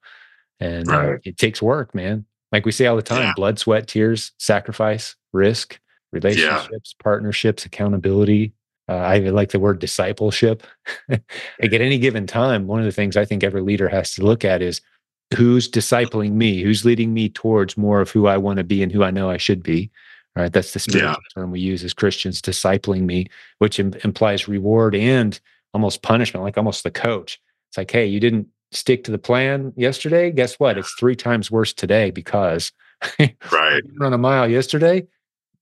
Speaker 1: And right. uh, it takes work, man. Like we say all the time yeah. blood, sweat, tears, sacrifice, risk, relationships, yeah. partnerships, accountability. Uh, I like the word discipleship. [LAUGHS] like at any given time, one of the things I think every leader has to look at is who's discipling me who's leading me towards more of who i want to be and who i know i should be right that's the spiritual yeah. term we use as christians discipling me which Im- implies reward and almost punishment like almost the coach it's like hey you didn't stick to the plan yesterday guess what it's three times worse today because [LAUGHS]
Speaker 2: right
Speaker 1: run a mile yesterday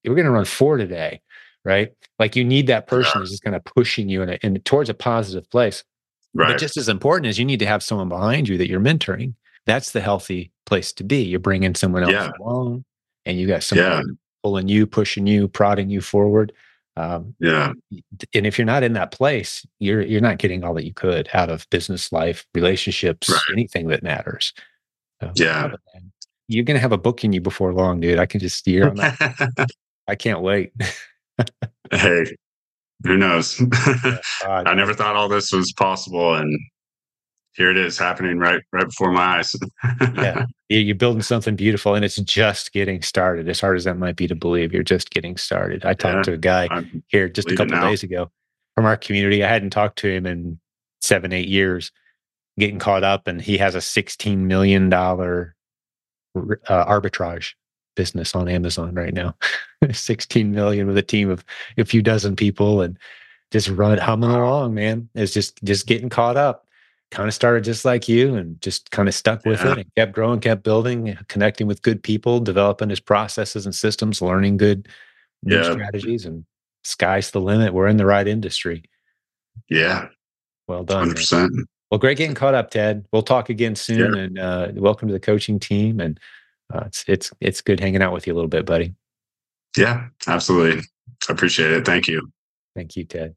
Speaker 1: we're going to run four today right like you need that person yeah. who's just kind of pushing you in, a, in towards a positive place Right. But just as important is you need to have someone behind you that you're mentoring that's the healthy place to be. You're bringing someone else yeah. along, and you got someone yeah. pulling you, pushing you, prodding you forward.
Speaker 2: Um, yeah.
Speaker 1: And if you're not in that place, you're you're not getting all that you could out of business life, relationships, right. anything that matters.
Speaker 2: So, yeah.
Speaker 1: You're gonna have a book in you before long, dude. I can just steer on that. [LAUGHS] I can't wait.
Speaker 2: hey, who knows? [LAUGHS] I never thought all this was possible, and here it is happening right right before my eyes. [LAUGHS]
Speaker 1: yeah, you're building something beautiful, and it's just getting started. As hard as that might be to believe, you're just getting started. I talked yeah, to a guy I'm here just a couple days ago from our community. I hadn't talked to him in seven, eight years. Getting caught up, and he has a sixteen million dollar uh, arbitrage business on Amazon right now. [LAUGHS] 16 million with a team of a few dozen people and just run humming along, man. It's just just getting caught up kind of started just like you and just kind of stuck with yeah. it and kept growing, kept building, connecting with good people, developing his processes and systems, learning good yeah. strategies, and sky's the limit. We're in the right industry.
Speaker 2: Yeah.
Speaker 1: Well done.
Speaker 2: 100%. Man.
Speaker 1: Well, great getting caught up, Ted. We'll talk again soon yeah. and uh, welcome to the coaching team. And uh, it's, it's, it's good hanging out with you a little bit, buddy.
Speaker 2: Yeah, absolutely. I appreciate it. Thank you.
Speaker 1: Thank you, Ted.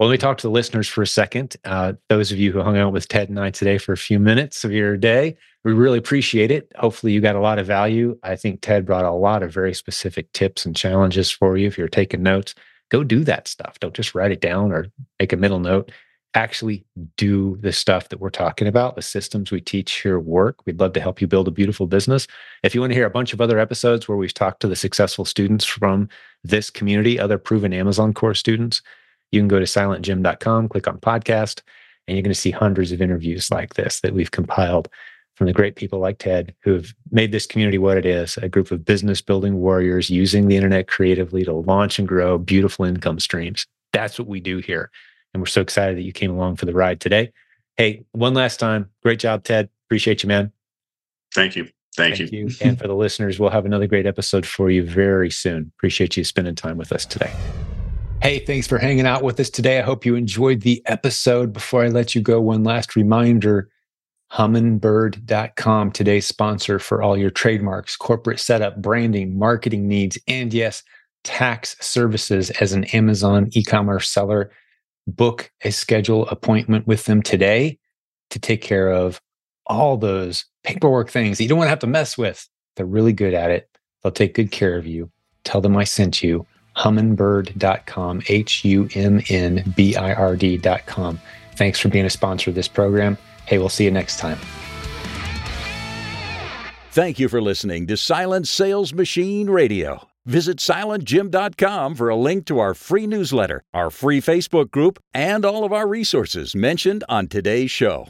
Speaker 1: Well, let me talk to the listeners for a second. Uh, those of you who hung out with Ted and I today for a few minutes of your day, we really appreciate it. Hopefully, you got a lot of value. I think Ted brought a lot of very specific tips and challenges for you. If you're taking notes, go do that stuff. Don't just write it down or make a middle note. Actually, do the stuff that we're talking about. The systems we teach here work. We'd love to help you build a beautiful business. If you want to hear a bunch of other episodes where we've talked to the successful students from this community, other proven Amazon course students, you can go to silentjim.com, click on podcast, and you're going to see hundreds of interviews like this that we've compiled from the great people like Ted who have made this community what it is a group of business building warriors using the internet creatively to launch and grow beautiful income streams. That's what we do here. And we're so excited that you came along for the ride today. Hey, one last time, great job, Ted. Appreciate you, man.
Speaker 2: Thank you. Thank, Thank you.
Speaker 1: you. and for the listeners, we'll have another great episode for you very soon. Appreciate you spending time with us today. Hey, thanks for hanging out with us today. I hope you enjoyed the episode. Before I let you go, one last reminder humnbird.com, today's sponsor for all your trademarks, corporate setup, branding, marketing needs, and yes, tax services as an Amazon e commerce seller. Book a schedule appointment with them today to take care of all those paperwork things that you don't want to have to mess with. They're really good at it. They'll take good care of you. Tell them I sent you humnbird.com, H U M N B I R D.com. Thanks for being a sponsor of this program. Hey, we'll see you next time.
Speaker 3: Thank you for listening to Silent Sales Machine Radio. Visit silentjim.com for a link to our free newsletter, our free Facebook group, and all of our resources mentioned on today's show.